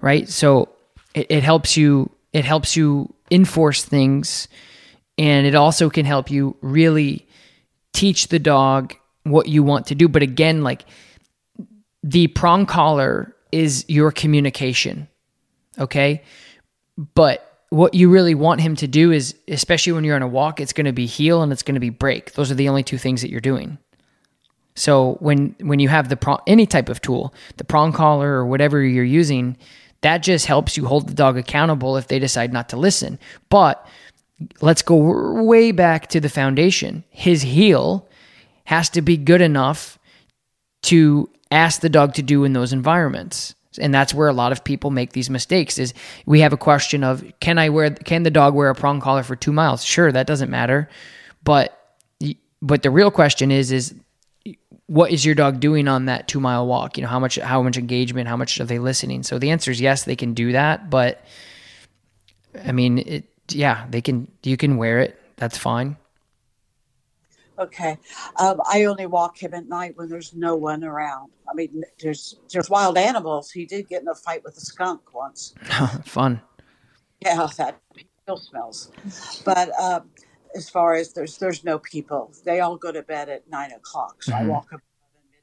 right? So it, it helps you it helps you enforce things, and it also can help you really teach the dog what you want to do. But again, like the prong collar is your communication. Okay. But what you really want him to do is, especially when you're on a walk, it's going to be heel and it's going to be break. Those are the only two things that you're doing. So when when you have the prong, any type of tool, the prong collar or whatever you're using, that just helps you hold the dog accountable if they decide not to listen. But let's go way back to the foundation. His heel has to be good enough to ask the dog to do in those environments. And that's where a lot of people make these mistakes is we have a question of can i wear can the dog wear a prong collar for two miles? Sure that doesn't matter. But but the real question is is what is your dog doing on that two mile walk? You know how much how much engagement how much are they listening? So the answer is yes they can do that. But i mean it yeah they can you can wear it that's fine Okay. Um, I only walk him at night when there's no one around. I mean, there's there's wild animals. He did get in a fight with a skunk once. Fun. Yeah, that still smells. But um, as far as there's there's no people. They all go to bed at nine o'clock. So mm-hmm. I walk him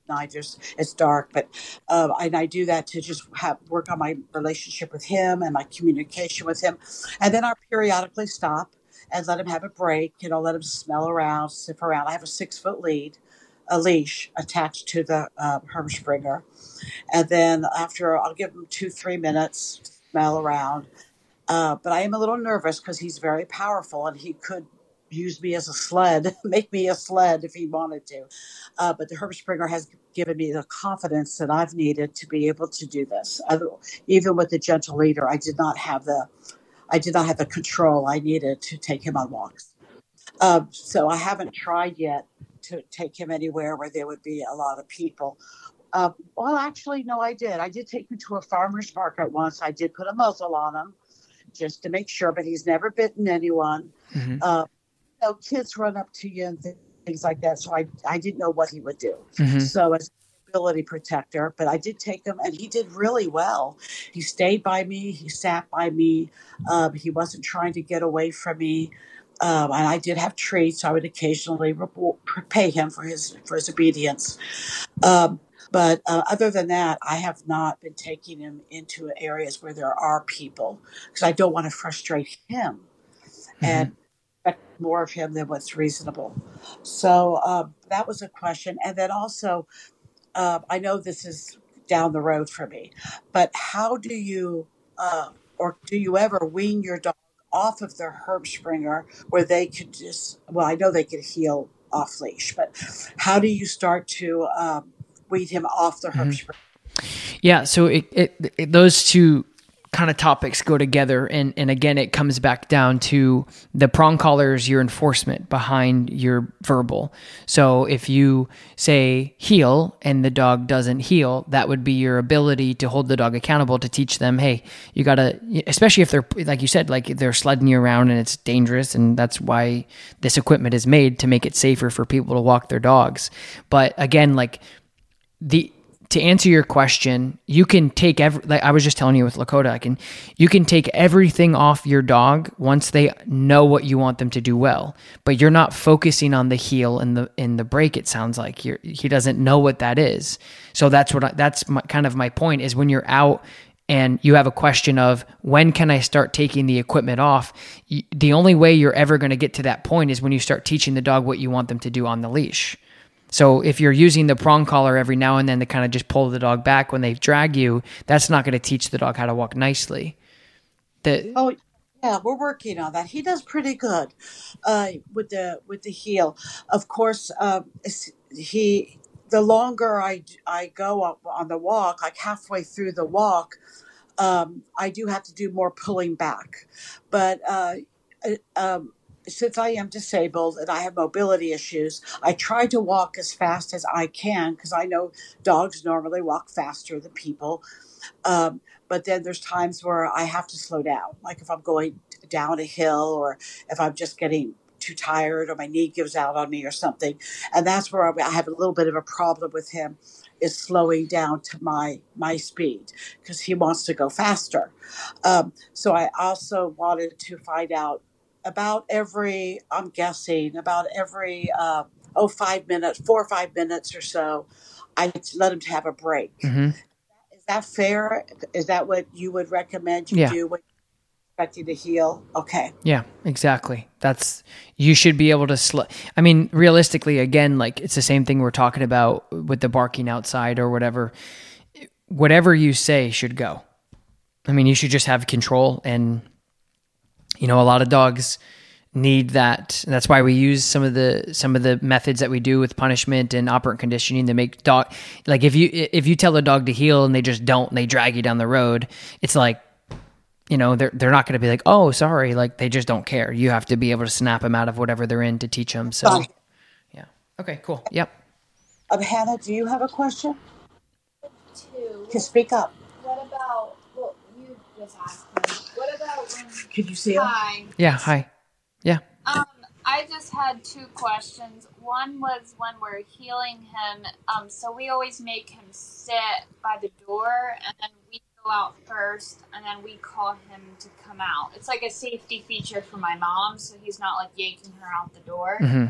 midnight. Just it's dark, but um, and I do that to just have work on my relationship with him and my communication with him, and then I periodically stop and let him have a break. You know, let him smell around, sniff around. I have a six foot lead, a leash attached to the uh, Herm Sprenger, and then after I'll give him two three minutes, smell around. Uh, but I am a little nervous because he's very powerful and he could use me as a sled, make me a sled if he wanted to. Uh, but the Herm Sprenger has given me the confidence that I've needed to be able to do this. I, even with the gentle leader, I did not have the I did not have the control I needed to take him on walks. Um, so I haven't tried yet to take him anywhere where there would be a lot of people. Uh, well, actually, no, I did. I did take him to a farmer's market once. I did put a muzzle on him just to make sure, but he's never bitten anyone. Mm-hmm. Uh, know, kids run up to you and things like that. So I, I didn't know what he would do. Mm-hmm. So as ability protector, but I did take him and he did really well. He stayed by me, he sat by me, um, he wasn't trying to get away from me. Um, and I did have treats. So I would occasionally pay him for his for his obedience. Um, but uh, other than that, I have not been taking him into areas where there are people because I don't want to frustrate him mm-hmm. and expect more of him than what's reasonable. So um, that was a question. And then also, uh, I know this is down the road for me, but how do you, uh, or do you ever wean your dog off of their Herm Sprenger where they could just, well, I know they could heel off leash, but how do you start to um, wean him off the Herb mm-hmm. Yeah, so it, it, it, those two kind of topics go together and and again it comes back down to the prong collar is your enforcement behind your verbal. So if you say heel and the dog doesn't heel that would be your ability to hold the dog accountable to teach them hey you gotta especially if they're like you said like they're sledding you around and it's dangerous and that's why this equipment is made to make it safer for people to walk their dogs. But again like the to answer your question, you can take every like I was just telling you with Lakota, I can you can take everything off your dog once they know what you want them to do well. But you're not focusing on the heel and the in the break it sounds like. you he doesn't know what that is. So that's what I, that's my, kind of my point is when you're out and you have a question of when can I start taking the equipment off, the only way you're ever going to get to that point is when you start teaching the dog what you want them to do on the leash. So if you're using the prong collar every now and then to kind of just pull the dog back when they drag you, that's not going to teach the dog how to walk nicely. The, oh yeah, we're working on that. He does pretty good uh, with the with the heel. Of course, uh, he the longer I I go up on the walk, like halfway through the walk, um, I do have to do more pulling back. But uh, uh um, since I am disabled and I have mobility issues, I try to walk as fast as I can because I know dogs normally walk faster than people. Um, but then there's times where I have to slow down, like if I'm going down a hill or if I'm just getting too tired or my knee gives out on me or something. And that's where I have a little bit of a problem with him is slowing down to my my speed because he wants to go faster. Um, so I also wanted to find out about every, I'm guessing, about every, uh, oh, five minutes, four or five minutes or so, I let him have a break. Mm-hmm. Is that fair? Is that what you would recommend you yeah. do when expecting to heel? Okay. Yeah, exactly. That's you should be able to. Sl- I mean, realistically, again, like it's the same thing we're talking about with the barking outside or whatever. Whatever you say should go. I mean, you should just have control and you know, a lot of dogs need that. And that's why we use some of the some of the methods that we do with punishment and operant conditioning to make dog like if you if you tell a dog to heel and they just don't and they drag you down the road, it's like you know they're they're not going to be like oh sorry like they just don't care. You have to be able to snap them out of whatever they're in to teach them. So yeah, okay, cool, yep. Um, Hannah, do you have a question? Two. To speak up. What about well you just asked what about when? Could you see him? Hi. Yeah. Hi. Yeah. Um, I just had two questions. One was when we're heeling him. Um, so we always make him sit by the door, and then we go out first, and then we call him to come out. It's like a safety feature for my mom, so he's not like yanking her out the door. Mm-hmm.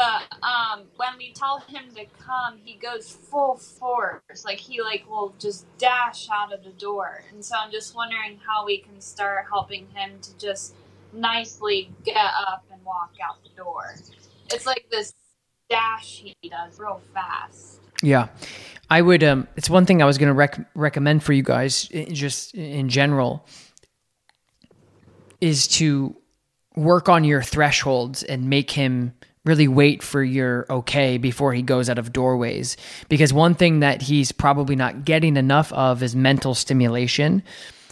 But um, when we tell him to come, he goes full force. Like he like will just dash out of the door. And so I'm just wondering how we can start helping him to just nicely get up and walk out the door. It's like this dash he does real fast. Yeah. I would um it's one thing I was going to rec- recommend for you guys just in general is to work on your thresholds and make him really wait for your okay before he goes out of doorways. Because one thing that he's probably not getting enough of is mental stimulation.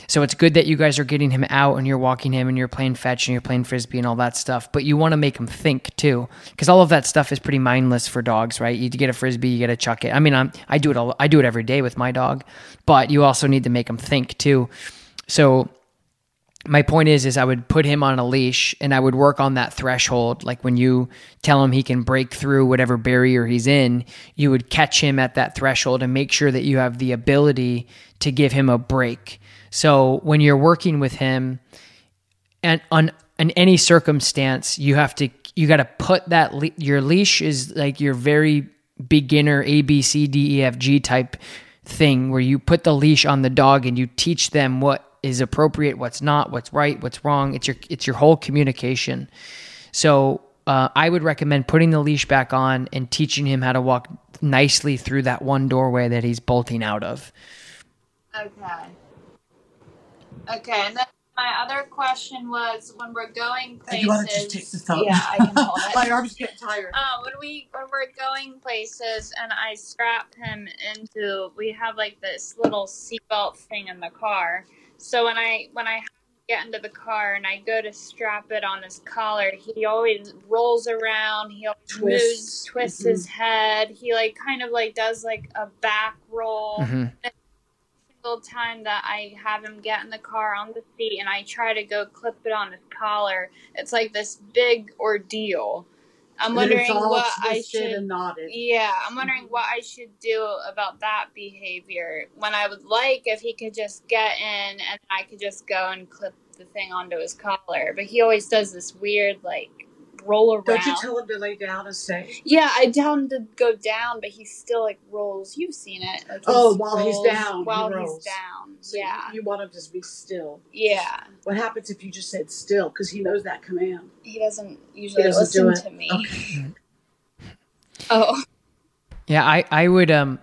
So it's good that you guys are getting him out and you're walking him and you're playing fetch and you're playing frisbee and all that stuff. But you want to make him think too, because all of that stuff is pretty mindless for dogs, right? You get a frisbee, you get to chuck it. I mean, I'm, I do it all, I do it every day with my dog, but you also need to make him think too. So my point is is I would put him on a leash and I would work on that threshold. Like when you tell him he can break through whatever barrier he's in you would catch him at that threshold and make sure that you have the ability to give him a break. So when you're working with him and on in any circumstance you have to you got to put that le- your leash is like your very beginner a b c d e f g type thing where you put the leash on the dog and you teach them what is appropriate, what's not, what's right, what's wrong. It's your it's your whole communication. So uh, I would recommend putting the leash back on and teaching him how to walk nicely through that one doorway that he's bolting out of. Okay. Okay, and then my other question was when we're going places. You want to just take the phone? Yeah, I can hold it. my arms get tired. Uh, when we when we're going places and I strap him into, we have like this little seatbelt thing in the car so when I when I get into the car and I go to strap it on his collar, he always rolls around. He always Twist. moves, twists mm-hmm. his head. He like kind of like does like a back roll. Mm-hmm. Single time that I have him get in the car on the seat and I try to go clip it on his collar, it's like this big ordeal. I'm wondering what I should. Yeah, I'm wondering what I should do about that behavior. When I would like if he could just get in and I could just go and clip the thing onto his collar, but he always does this weird like roll around. Don't you tell him to lay down and stay? yeah, I tell him to go down, but he still like rolls. You've seen it. Like, Oh, while he's rolls down, he While rolls. he's down. So yeah. You want him to be still. Yeah. What happens if you just said still? Because he knows that command. He doesn't usually He doesn't listen it. to me. Okay. Oh. Yeah, I, I would um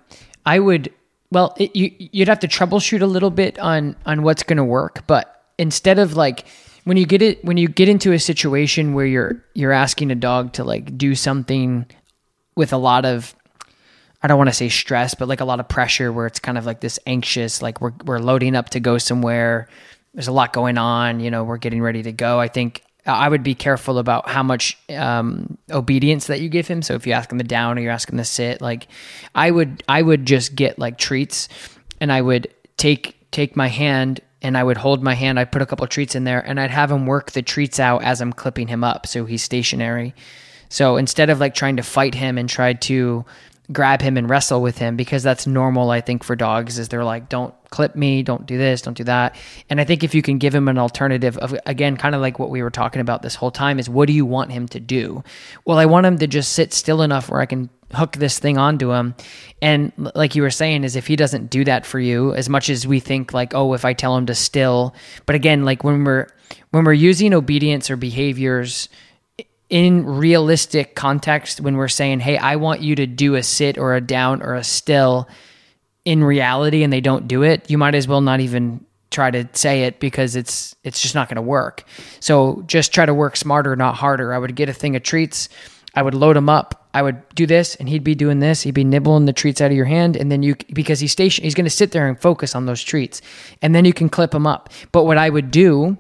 I would well it, you you'd have to troubleshoot a little bit on on what's going to work, but instead of like when you get it when you get into a situation where you're you're asking a dog to like do something with a lot of I don't want to say stress, but like a lot of pressure where it's kind of like this anxious, like we're we're loading up to go somewhere. There's a lot going on, you know, we're getting ready to go. I think I would be careful about how much um, obedience that you give him. So if you ask him to down or you're asking him to sit, like I would, I would just get like treats, and I would take take my hand and I would hold my hand. I'd put a couple treats in there, and I'd have him work the treats out as I'm clipping him up, so he's stationary. So instead of like trying to fight him and try to grab him and wrestle with him because that's normal I think for dogs is they're like don't clip me, don't do this, don't do that. And I think if you can give him an alternative of again kind of like what we were talking about this whole time is what do you want him to do? Well, I want him to just sit still enough where I can hook this thing onto him. And like you were saying is if he doesn't do that for you as much as we think like oh if I tell him to still, but again like when we're when we're using obedience or behaviors in realistic context when we're saying, "Hey, I want you to do a sit or a down or a still," in reality, and they don't do it, you might as well not even try to say it because it's it's just not going to work. So just try to work smarter, not harder. I would get a thing of treats. I would load him up. I would do this, and he'd be doing this. He'd be nibbling the treats out of your hand, and then you because he's station, he's going to sit there and focus on those treats, and then you can clip him up. But what I would do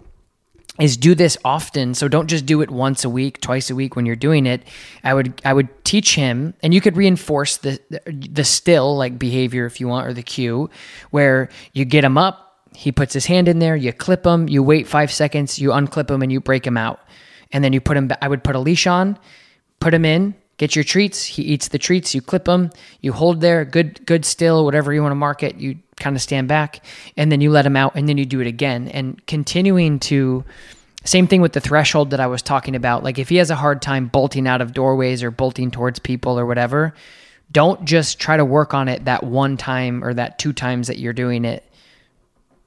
is do this often so don't just do it once a week twice a week when you're doing it i would i would teach him and you could reinforce the the still like behavior if you want or the cue where you get him up he puts his hand in there you clip him you wait 5 seconds you unclip him and you break him out and then you put him i would put a leash on put him in get your treats. He eats the treats. You clip him you hold there. Good good still whatever you want to mark it you kind of stand back. And then you let him out and then you do it again. And continuing to same thing with the threshold that i was talking about. Like if he has a hard time bolting out of doorways or bolting towards people or whatever don't just try to work on it that one time or that two times that you're doing it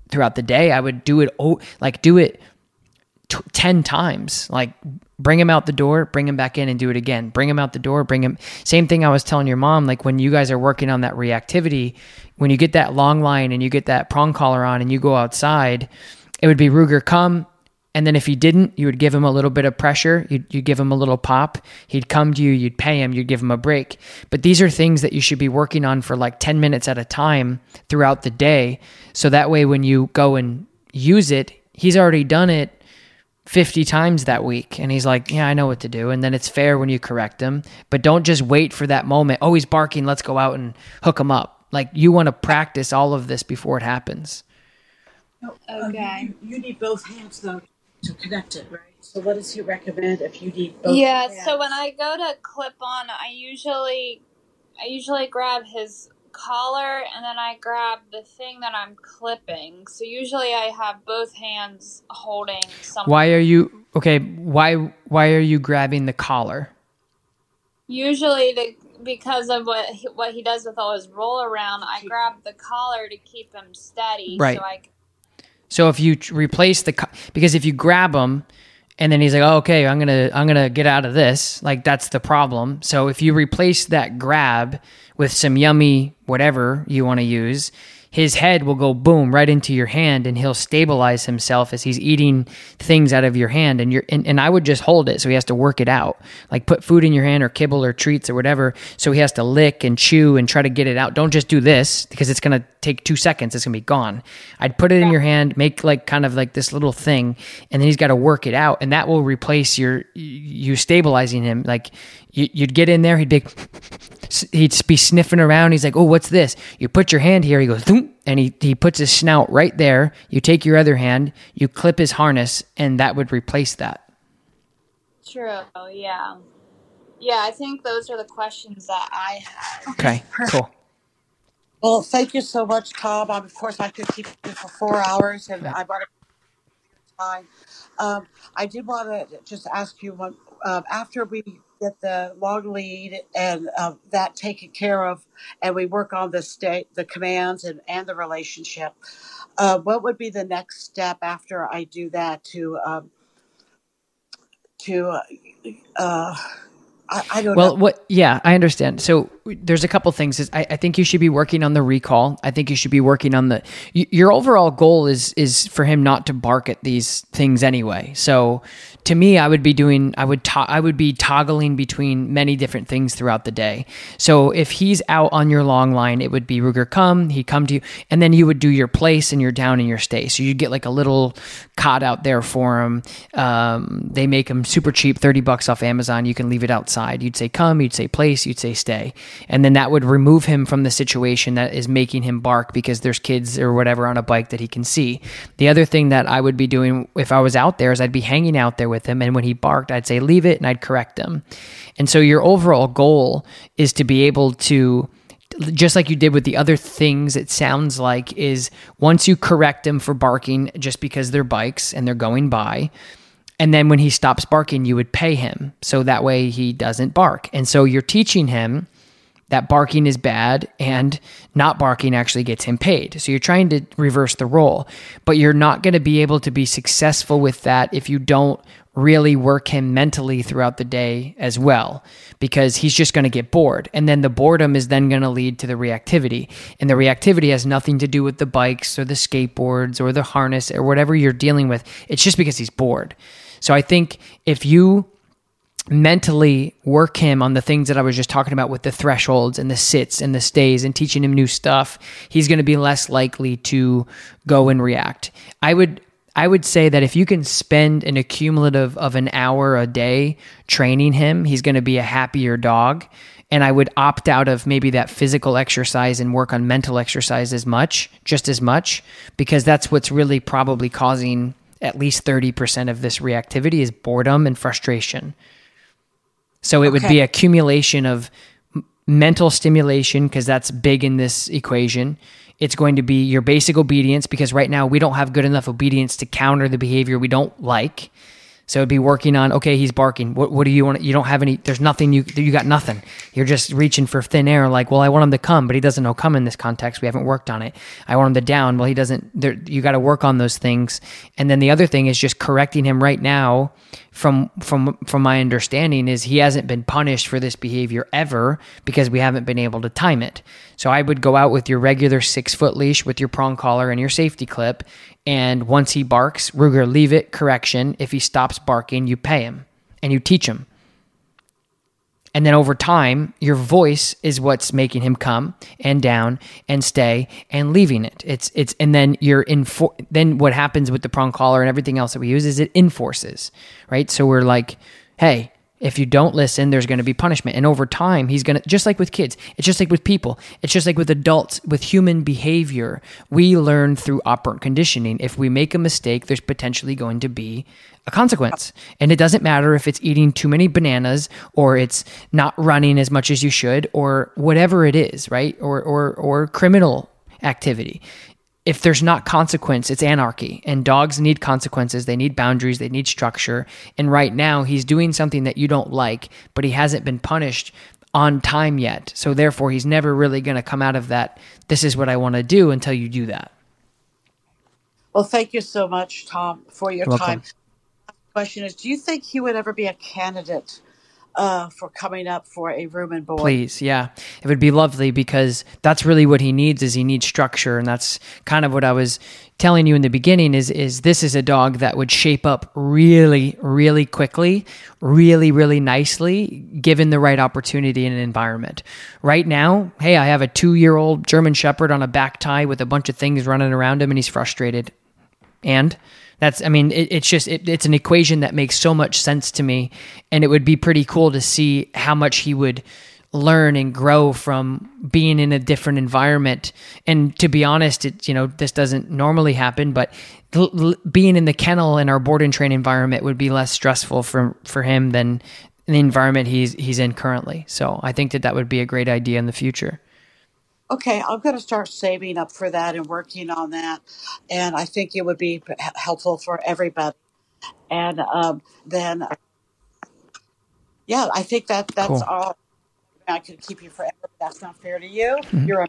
throughout the day. I would do it like do it t- 10 times. Like bring him out the door bring him back in and do it again. Bring him out the door bring him same thing i was telling your mom like when you guys are working on that reactivity when you get that long line and you get that prong collar on and you go outside it would be ruger come and then if he didn't you would give him a little bit of pressure. You'd, you'd give him a little pop. He'd come to you you'd pay him you'd give him a break. But these are things that you should be working on for like 10 minutes at a time throughout the day. So that way when you go and use it he's already done it 50 times that week and he's like yeah i know what to do and then it's fair when you correct him but don't just wait for that moment oh he's barking let's go out and hook him up like you want to practice all of this before it happens oh, Okay. Um, you, you need both hands though to connect it, right? So what does he recommend if you need both? Yeah, hands? so when I go to clip on, I usually I usually grab his collar and then I grab the thing that I'm clipping. So usually I have both hands holding something. why are you okay why why are you grabbing the collar Usually the because of what he, what he does with all his roll around, I grab the collar to keep him steady. Right. So I So if you tr- replace the co- because if you grab him and then he's like, oh, "Okay, I'm to I'm to get out of this." Like that's the problem. So if you replace that grab with some yummy whatever you want to use, his head will go boom right into your hand and he'll stabilize himself as he's eating things out of your hand and you're and, and I would just hold it so he has to work it out. Like put food in your hand or kibble or treats or whatever so he has to lick and chew and try to get it out. Don't just do this because it's going to take 2 seconds it's going to be gone. I'd put it in your hand, make like kind of like this little thing and then he's got to work it out and that will replace your you stabilizing him like you, you'd get in there he'd be he'd be sniffing around. He's like, "Oh, what's this?" You put your hand here. He goes, Thoom, and he he puts his snout right there. You take your other hand, you clip his harness, and that would replace that. true. Yeah. yeah, I think those are the questions that I had. Okay, cool. Well, thank you so much, Tom. Um, of course, I could keep you for four hours, and I want to time. Um, I did want to just ask you one um, after we get the long lead and uh, that taken care of, and we work on the state, the commands, and, and the relationship. Uh, what would be the next step after I do that to um, to uh, I, I don't Well, know. what? Yeah, I understand. So there's a couple things. I, I think you should be working on the recall. I think you should be working on the. Your overall goal is is for him not to bark at these things anyway. So to me, I would be doing. I would to, I would be toggling between many different things throughout the day. So if he's out on your long line, it would be Ruger come. He come to you, and then you would do your place and your down and your stay. So you'd get like a little cot out there for him. Um, they make them super cheap, thirty bucks off Amazon. You can leave it outside. You'd say come. You'd say place. You'd say stay, and then that would remove him from the situation that is making him bark because there's kids or whatever on a bike that he can see. The other thing that I would be doing if I was out there is I'd be hanging out there with him, and when he barked, I'd say leave it, and I'd correct him. And so your overall goal is to be able to just like you did with the other things, it sounds like is once you correct them for barking just because they're bikes and they're going by, and then when he stops barking, you would pay him so that way he doesn't bark. And so you're teaching him that barking is bad and not barking actually gets him paid. So you're trying to reverse the role, but you're not going to be able to be successful with that if you don't really work him mentally throughout the day as well because he's just going to get bored. And then the boredom is then going to lead to the reactivity. And the reactivity has nothing to do with the bikes or the skateboards or the harness or whatever you're dealing with. It's just because he's bored. So i think if you mentally work him on the things that I was just talking about with the thresholds and the sits and the stays and teaching him new stuff, he's going to be less likely to go and react. I would I would say that if you can spend an accumulative of an hour a day training him, he's going to be a happier dog. And I would opt out of maybe that physical exercise and work on mental exercise as much, just as much, because that's what's really probably causing at least 30% of this reactivity is boredom and frustration. So it would be accumulation of mental stimulation because that's big in this equation. It's going to be your basic obedience because right now we don't have good enough obedience to counter the behavior we don't like. So it'd be working on okay, he's barking. What what do you want? You don't have any. There's nothing. You you got nothing. You're just reaching for thin air. Like, well, I want him to come, but he doesn't know come in this context. We haven't worked on it. I want him to down. Well, he doesn't. There, you got to work on those things. And then the other thing is just correcting him right now. From from from my understanding is he hasn't been punished for this behavior ever because we haven't been able to time it. So I would go out with your regular six foot leash with your prong collar and your safety clip. And once he barks, Ruger, leave it, correction. If he stops barking, you pay him and you teach him. And then over time, your voice is what's making him come and down and stay and leaving it. It's it's and then you're in then what happens with the prong collar and everything else that we use is it enforces, right? So we're like, hey, if you don't listen, there's going to be punishment. And over time, he's going to, just like with kids, it's just like with people, it's just like with adults, with human behavior. We learn through operant conditioning. If we make a mistake, there's potentially going to be a consequence. And it doesn't matter if it's eating too many bananas or it's not running as much as you should or whatever it is, right? Or, or, or criminal activity if there's not consequence, it's anarchy. And dogs need consequences. They need boundaries. They need structure. And right now, he's doing something that you don't like, but he hasn't been punished on time yet. So therefore, he's never really going to come out of that. This is what I want to do until you do that. Well, thank you so much, Tom, for your You're time. welcome. Question is, do you think he would ever be a candidate uh, for coming up for a room and board? Please, yeah, it would be lovely because that's really what he needs. Is he needs structure, and that's kind of what I was telling you in the beginning. Is is this is a dog that would shape up really, really quickly, really, really nicely, given the right opportunity and environment. Right now, hey, I have a two year old German Shepherd on a back tie with a bunch of things running around him, and he's frustrated. And that's, I mean, it, it's just, it, it's an equation that makes so much sense to me. And it would be pretty cool to see how much he would learn and grow from being in a different environment. And to be honest, it, you know, this doesn't normally happen, but l- l- being in the kennel in our board and train environment would be less stressful for, for him than the environment he's he's in currently. So I think that that would be a great idea in the future. Okay, I'm going to start saving up for that and working on that, and I think it would be helpful for everybody. And um, then, yeah, I think that that's cool. all. I could keep you forever. But that's not fair to you. Mm-hmm. You're a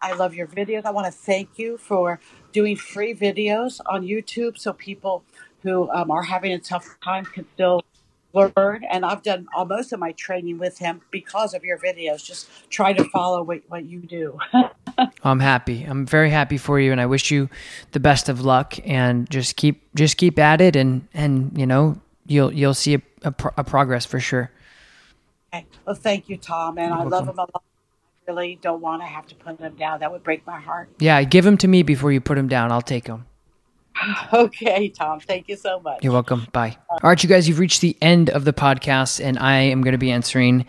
I love your videos. I want to thank you for doing free videos on YouTube so people who um, are having a tough time can still learn. And I've done uh, most of my training with him because of your videos. Just try to follow what, what you do. I'm happy. I'm very happy for you, and I wish you the best of luck. And just keep just keep at it, and and you know you'll you'll see a, a, pro- a progress for sure. Okay. Well, thank you, Tom, and You're I welcome. love him a lot. I really don't want to have to put him down. That would break my heart. Yeah, give him to me before you put him down. I'll take him. Okay, Tom. Thank you so much. You're welcome. Bye. All right, you guys, you've reached the end of the podcast, and I am going to be answering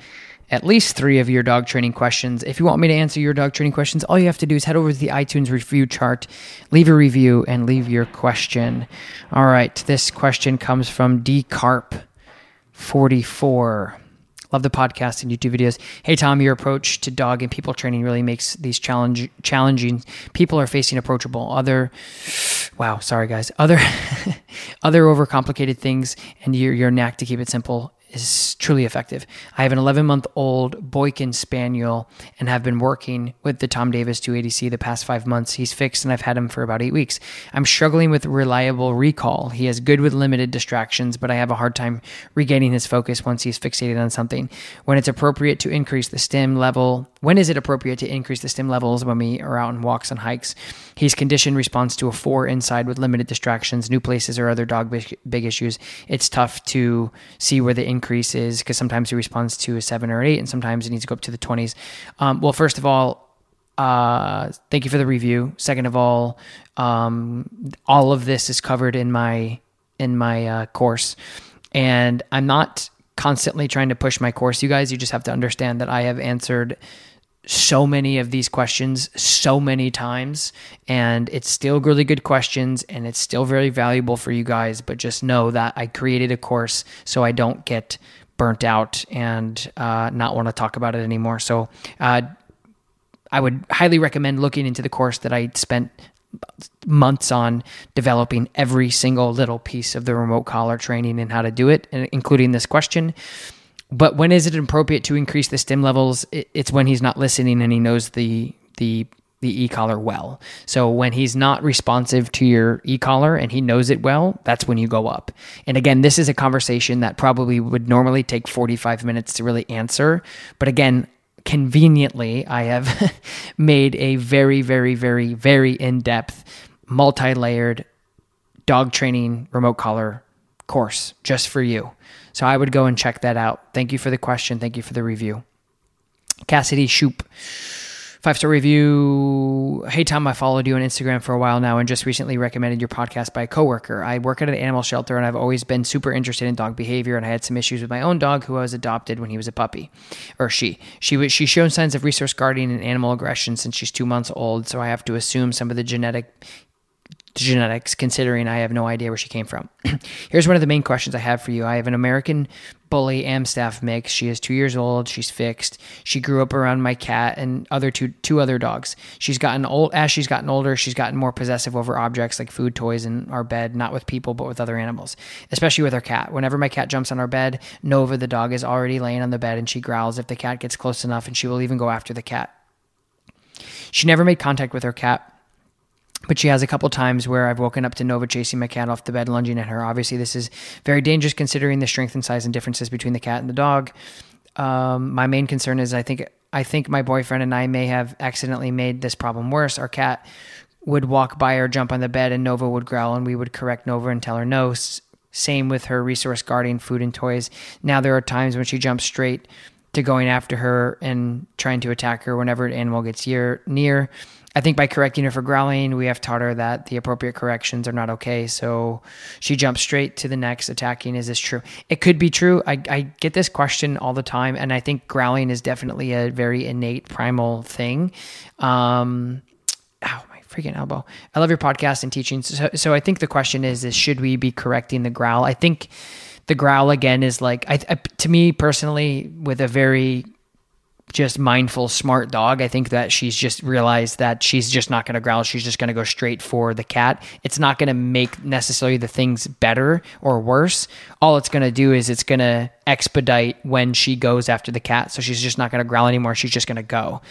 at least three of your dog training questions. If you want me to answer your dog training questions, all you have to do is head over to the iTunes review chart, leave a review, and leave your question. All right, this question comes from D Carp 44. Love the podcast and YouTube videos. Hey Tom, your approach to dog and people training really makes these challenge challenging. People are facing approachable. Other, wow, sorry guys. Other, other overcomplicated things, and your your knack to keep it simple is truly effective. I have an 11 month old Boykin Spaniel and have been working with the Tom Davis 280C the past five months. He's fixed and I've had him for about eight weeks. I'm struggling with reliable recall. He is good with limited distractions, but I have a hard time regaining his focus once he's fixated on something. When it's appropriate to increase the stim level, when is it appropriate to increase the stim levels when we are out on walks and hikes? He's conditioned response to a four inside with limited distractions, new places, or other dog big, big issues. It's tough to see where the increase is because sometimes he responds to a seven or eight, and sometimes it needs to go up to the 20s. Um, well, first of all, uh, thank you for the review. Second of all, um, all of this is covered in my in my uh, course, and I'm not constantly trying to push my course. You guys, you just have to understand that I have answered so many of these questions so many times and it's still really good questions and it's still very valuable for you guys but just know that i created a course so i don't get burnt out and uh, not want to talk about it anymore. So uh, i would highly recommend looking into the course that i spent months on developing every single little piece of the remote collar training and how to do it including this question but when is it appropriate to increase the stim levels? It's when he's not listening and he knows the the the e-collar well. So when he's not responsive to your e-collar and he knows it well, that's when you go up. And again, this is a conversation that probably would normally take 45 minutes to really answer, but again, conveniently, I have made a very very very very in-depth, multi-layered dog training remote collar course just for you. So I would go and check that out. Thank you for the question. Thank you for the review. Cassidy Shoop. Five star review. Hey Tom, I followed you on Instagram for a while now and just recently recommended your podcast by a coworker. I work at an animal shelter and I've always been super interested in dog behavior and I had some issues with my own dog who I was adopted when he was a puppy. Or she. She was she's shown signs of resource guarding and animal aggression since she's two months old, so I have to assume some of the genetic genetics, considering I have no idea where she came from. Here's one of the main questions I have for you. I have an American Bully Amstaff mix. She is two years old. She's fixed. She grew up around my cat and other two two other dogs. She's gotten old as she's gotten older. She's gotten more possessive over objects like food, toys, and our bed. Not with people, but with other animals, especially with our cat. Whenever my cat jumps on our bed, Nova the dog is already laying on the bed and she growls if the cat gets close enough, and she will even go after the cat. She never made contact with her cat but she has a couple times where I've woken up to Nova chasing my cat off the bed, lunging at her. Obviously, this is very dangerous considering the strength and size and differences between the cat and the dog. Um, my main concern is I think I think my boyfriend and I may have accidentally made this problem worse. Our cat would walk by or jump on the bed, and Nova would growl, and we would correct Nova and tell her no. Same with her resource guarding food and toys. Now there are times when she jumps straight to going after her and trying to attack her whenever an animal gets near. near I think by correcting her for growling, we have taught her that the appropriate corrections are not okay. So she jumps straight to the next attacking. Is this true? It could be true. I, I get this question all the time, and I think growling is definitely a very innate primal thing. Um, ow, my freaking elbow. I love your podcast and teaching. So, so I think the question is, is should we be correcting the growl? I think the growl again is like I, I, to me personally with a very just mindful smart dog. I think that she's just realized that she's just not going to growl. She's just going to go straight for the cat. It's not going to make necessarily the things better or worse. All it's going to do is it's going to expedite when she goes after the cat. So she's just not going to growl anymore. She's just going to go.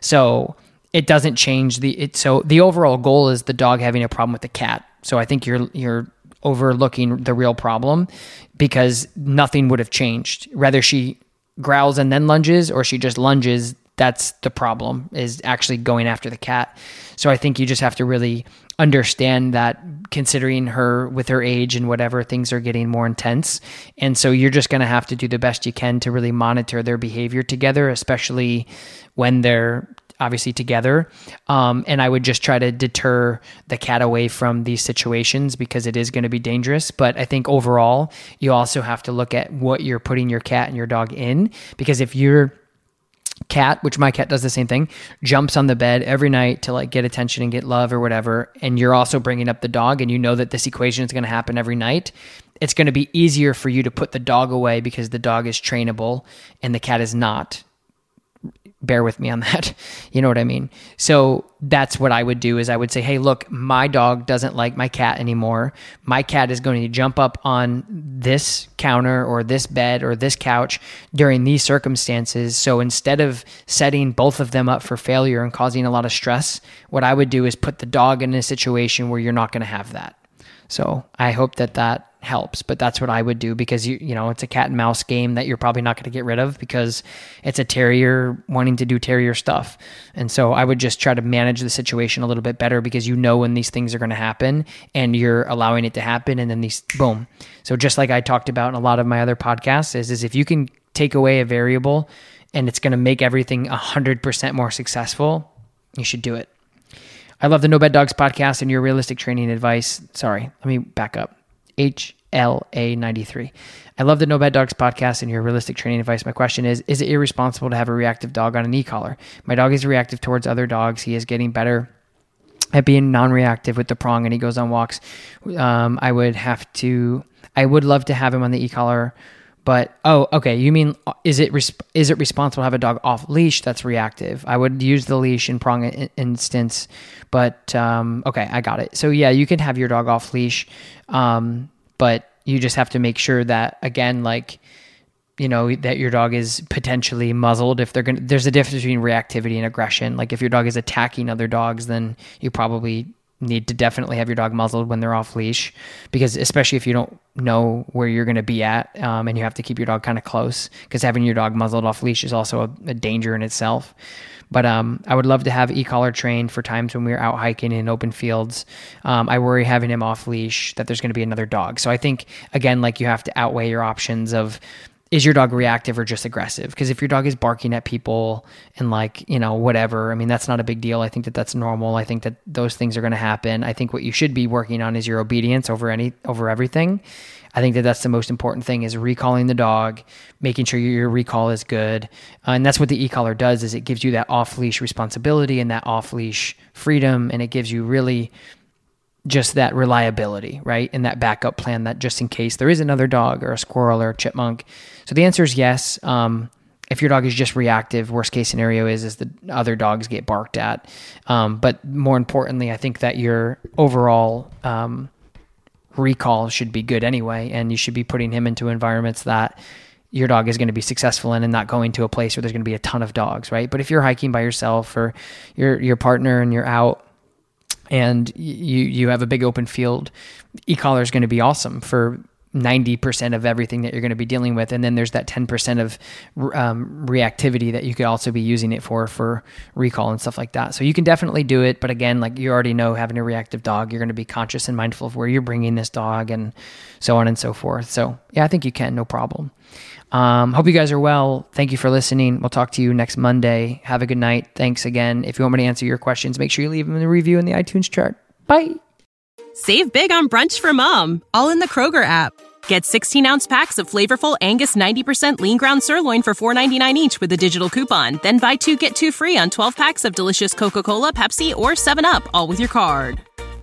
So it doesn't change the it so the overall goal is the dog having a problem with the cat. So i think you're you're overlooking the real problem because nothing would have changed. Whether she growls and then lunges or she just lunges, that's the problem is actually going after the cat. So I think you just have to really understand that considering her with her age and whatever things are getting more intense. And so you're just going to have to do the best you can to really monitor their behavior together, especially when they're obviously together. Um, and I would just try to deter the cat away from these situations because it is going to be dangerous. But I think overall, you also have to look at what you're putting your cat and your dog in because if your cat, which my cat does the same thing, jumps on the bed every night to like get attention and get love or whatever, and you're also bringing up the dog and you know that this equation is going to happen every night, it's going to be easier for you to put the dog away because the dog is trainable and the cat is not bear with me on that. You know what I mean? So that's what I would do is I would say, "Hey, look, my dog doesn't like my cat anymore. My cat is going to jump up on this counter or this bed or this couch during these circumstances. So instead of setting both of them up for failure and causing a lot of stress, what I would do is put the dog in a situation where you're not going to have that." So I hope that that helps, but that's what I would do because you you know it's a cat and mouse game that you're probably not going to get rid of because it's a terrier wanting to do terrier stuff. And so I would just try to manage the situation a little bit better because you know when these things are going to happen and you're allowing it to happen and then these boom. So just like I talked about in a lot of my other podcasts is is if you can take away a variable and it's going to make everything 100% more successful, you should do it. I love the No Bed Dogs podcast and your realistic training advice. Sorry, let me back up. HLA93. I love the No Bad Dogs podcast and your realistic training advice. My question is Is it irresponsible to have a reactive dog on an e collar? My dog is reactive towards other dogs. He is getting better at being non reactive with the prong and he goes on walks. Um, I would have to, I would love to have him on the e collar. But oh, okay. You mean is it is it responsible to have a dog off leash that's reactive? I would use the leash in prong instance, but um, okay, I got it. So yeah, you can have your dog off leash. Um, but you just have to make sure that again, like you know that your dog is potentially muzzled. If they're going to there's a difference between reactivity and aggression. Like if your dog is attacking other dogs then you probably need to definitely have your dog muzzled when they're off leash because especially if you don't know where you're going to be at um, and you have to keep your dog kind of close because having your dog muzzled off leash is also a, a danger in itself but um, I would love to have e-collar trained for times when we're out hiking in open fields. Um, I worry having him off leash that there's going to be another dog. So I think again, like you have to outweigh your options of is your dog reactive or just aggressive? Because if your dog is barking at people and like, you know, whatever, I mean, that's not a big deal. I think that that's normal. I think that those things are going to happen. I think what you should be working on is your obedience over any, over everything. I think that that's the most important thing is recalling the dog, making sure your recall is good. Uh, and that's what the e-collar does is it gives you that off-leash responsibility and that off-leash freedom. And it gives you really just that reliability, right? And that backup plan that just in case there is another dog or a squirrel or a chipmunk. So the answer is yes. Um, if your dog is just reactive, worst case scenario is is the other dogs get barked at. Um, but more importantly, I think that your overall um, recall should be good anyway, and you should be putting him into environments that your dog is going to be successful in and not going to a place where there's going to be a ton of dogs, right? But if you're hiking by yourself or your your partner and you're out and you you have a big open field, e-collar is going to be awesome for 90% of everything that you're going to be dealing with. And then there's that 10% of um, reactivity that you could also be using it for for recall and stuff like that. So you can definitely do it but again like you already know having a reactive dog you're going to be conscious and mindful of where you're bringing this dog and so on and so forth. So yeah i think you can no problem um, hope you guys are well. Thank you for listening. We'll talk to you next monday. Have a good night. Thanks again. If you want me to answer your questions make sure you leave them in the review in the itunes chart. Bye. Save big on brunch for mom all in the kroger app. Get 16 ounce packs of flavorful Angus 90% lean ground sirloin for $4.99 each with a digital coupon. Then buy two get two free on 12 packs of delicious Coca Cola, Pepsi, or 7UP, all with your card.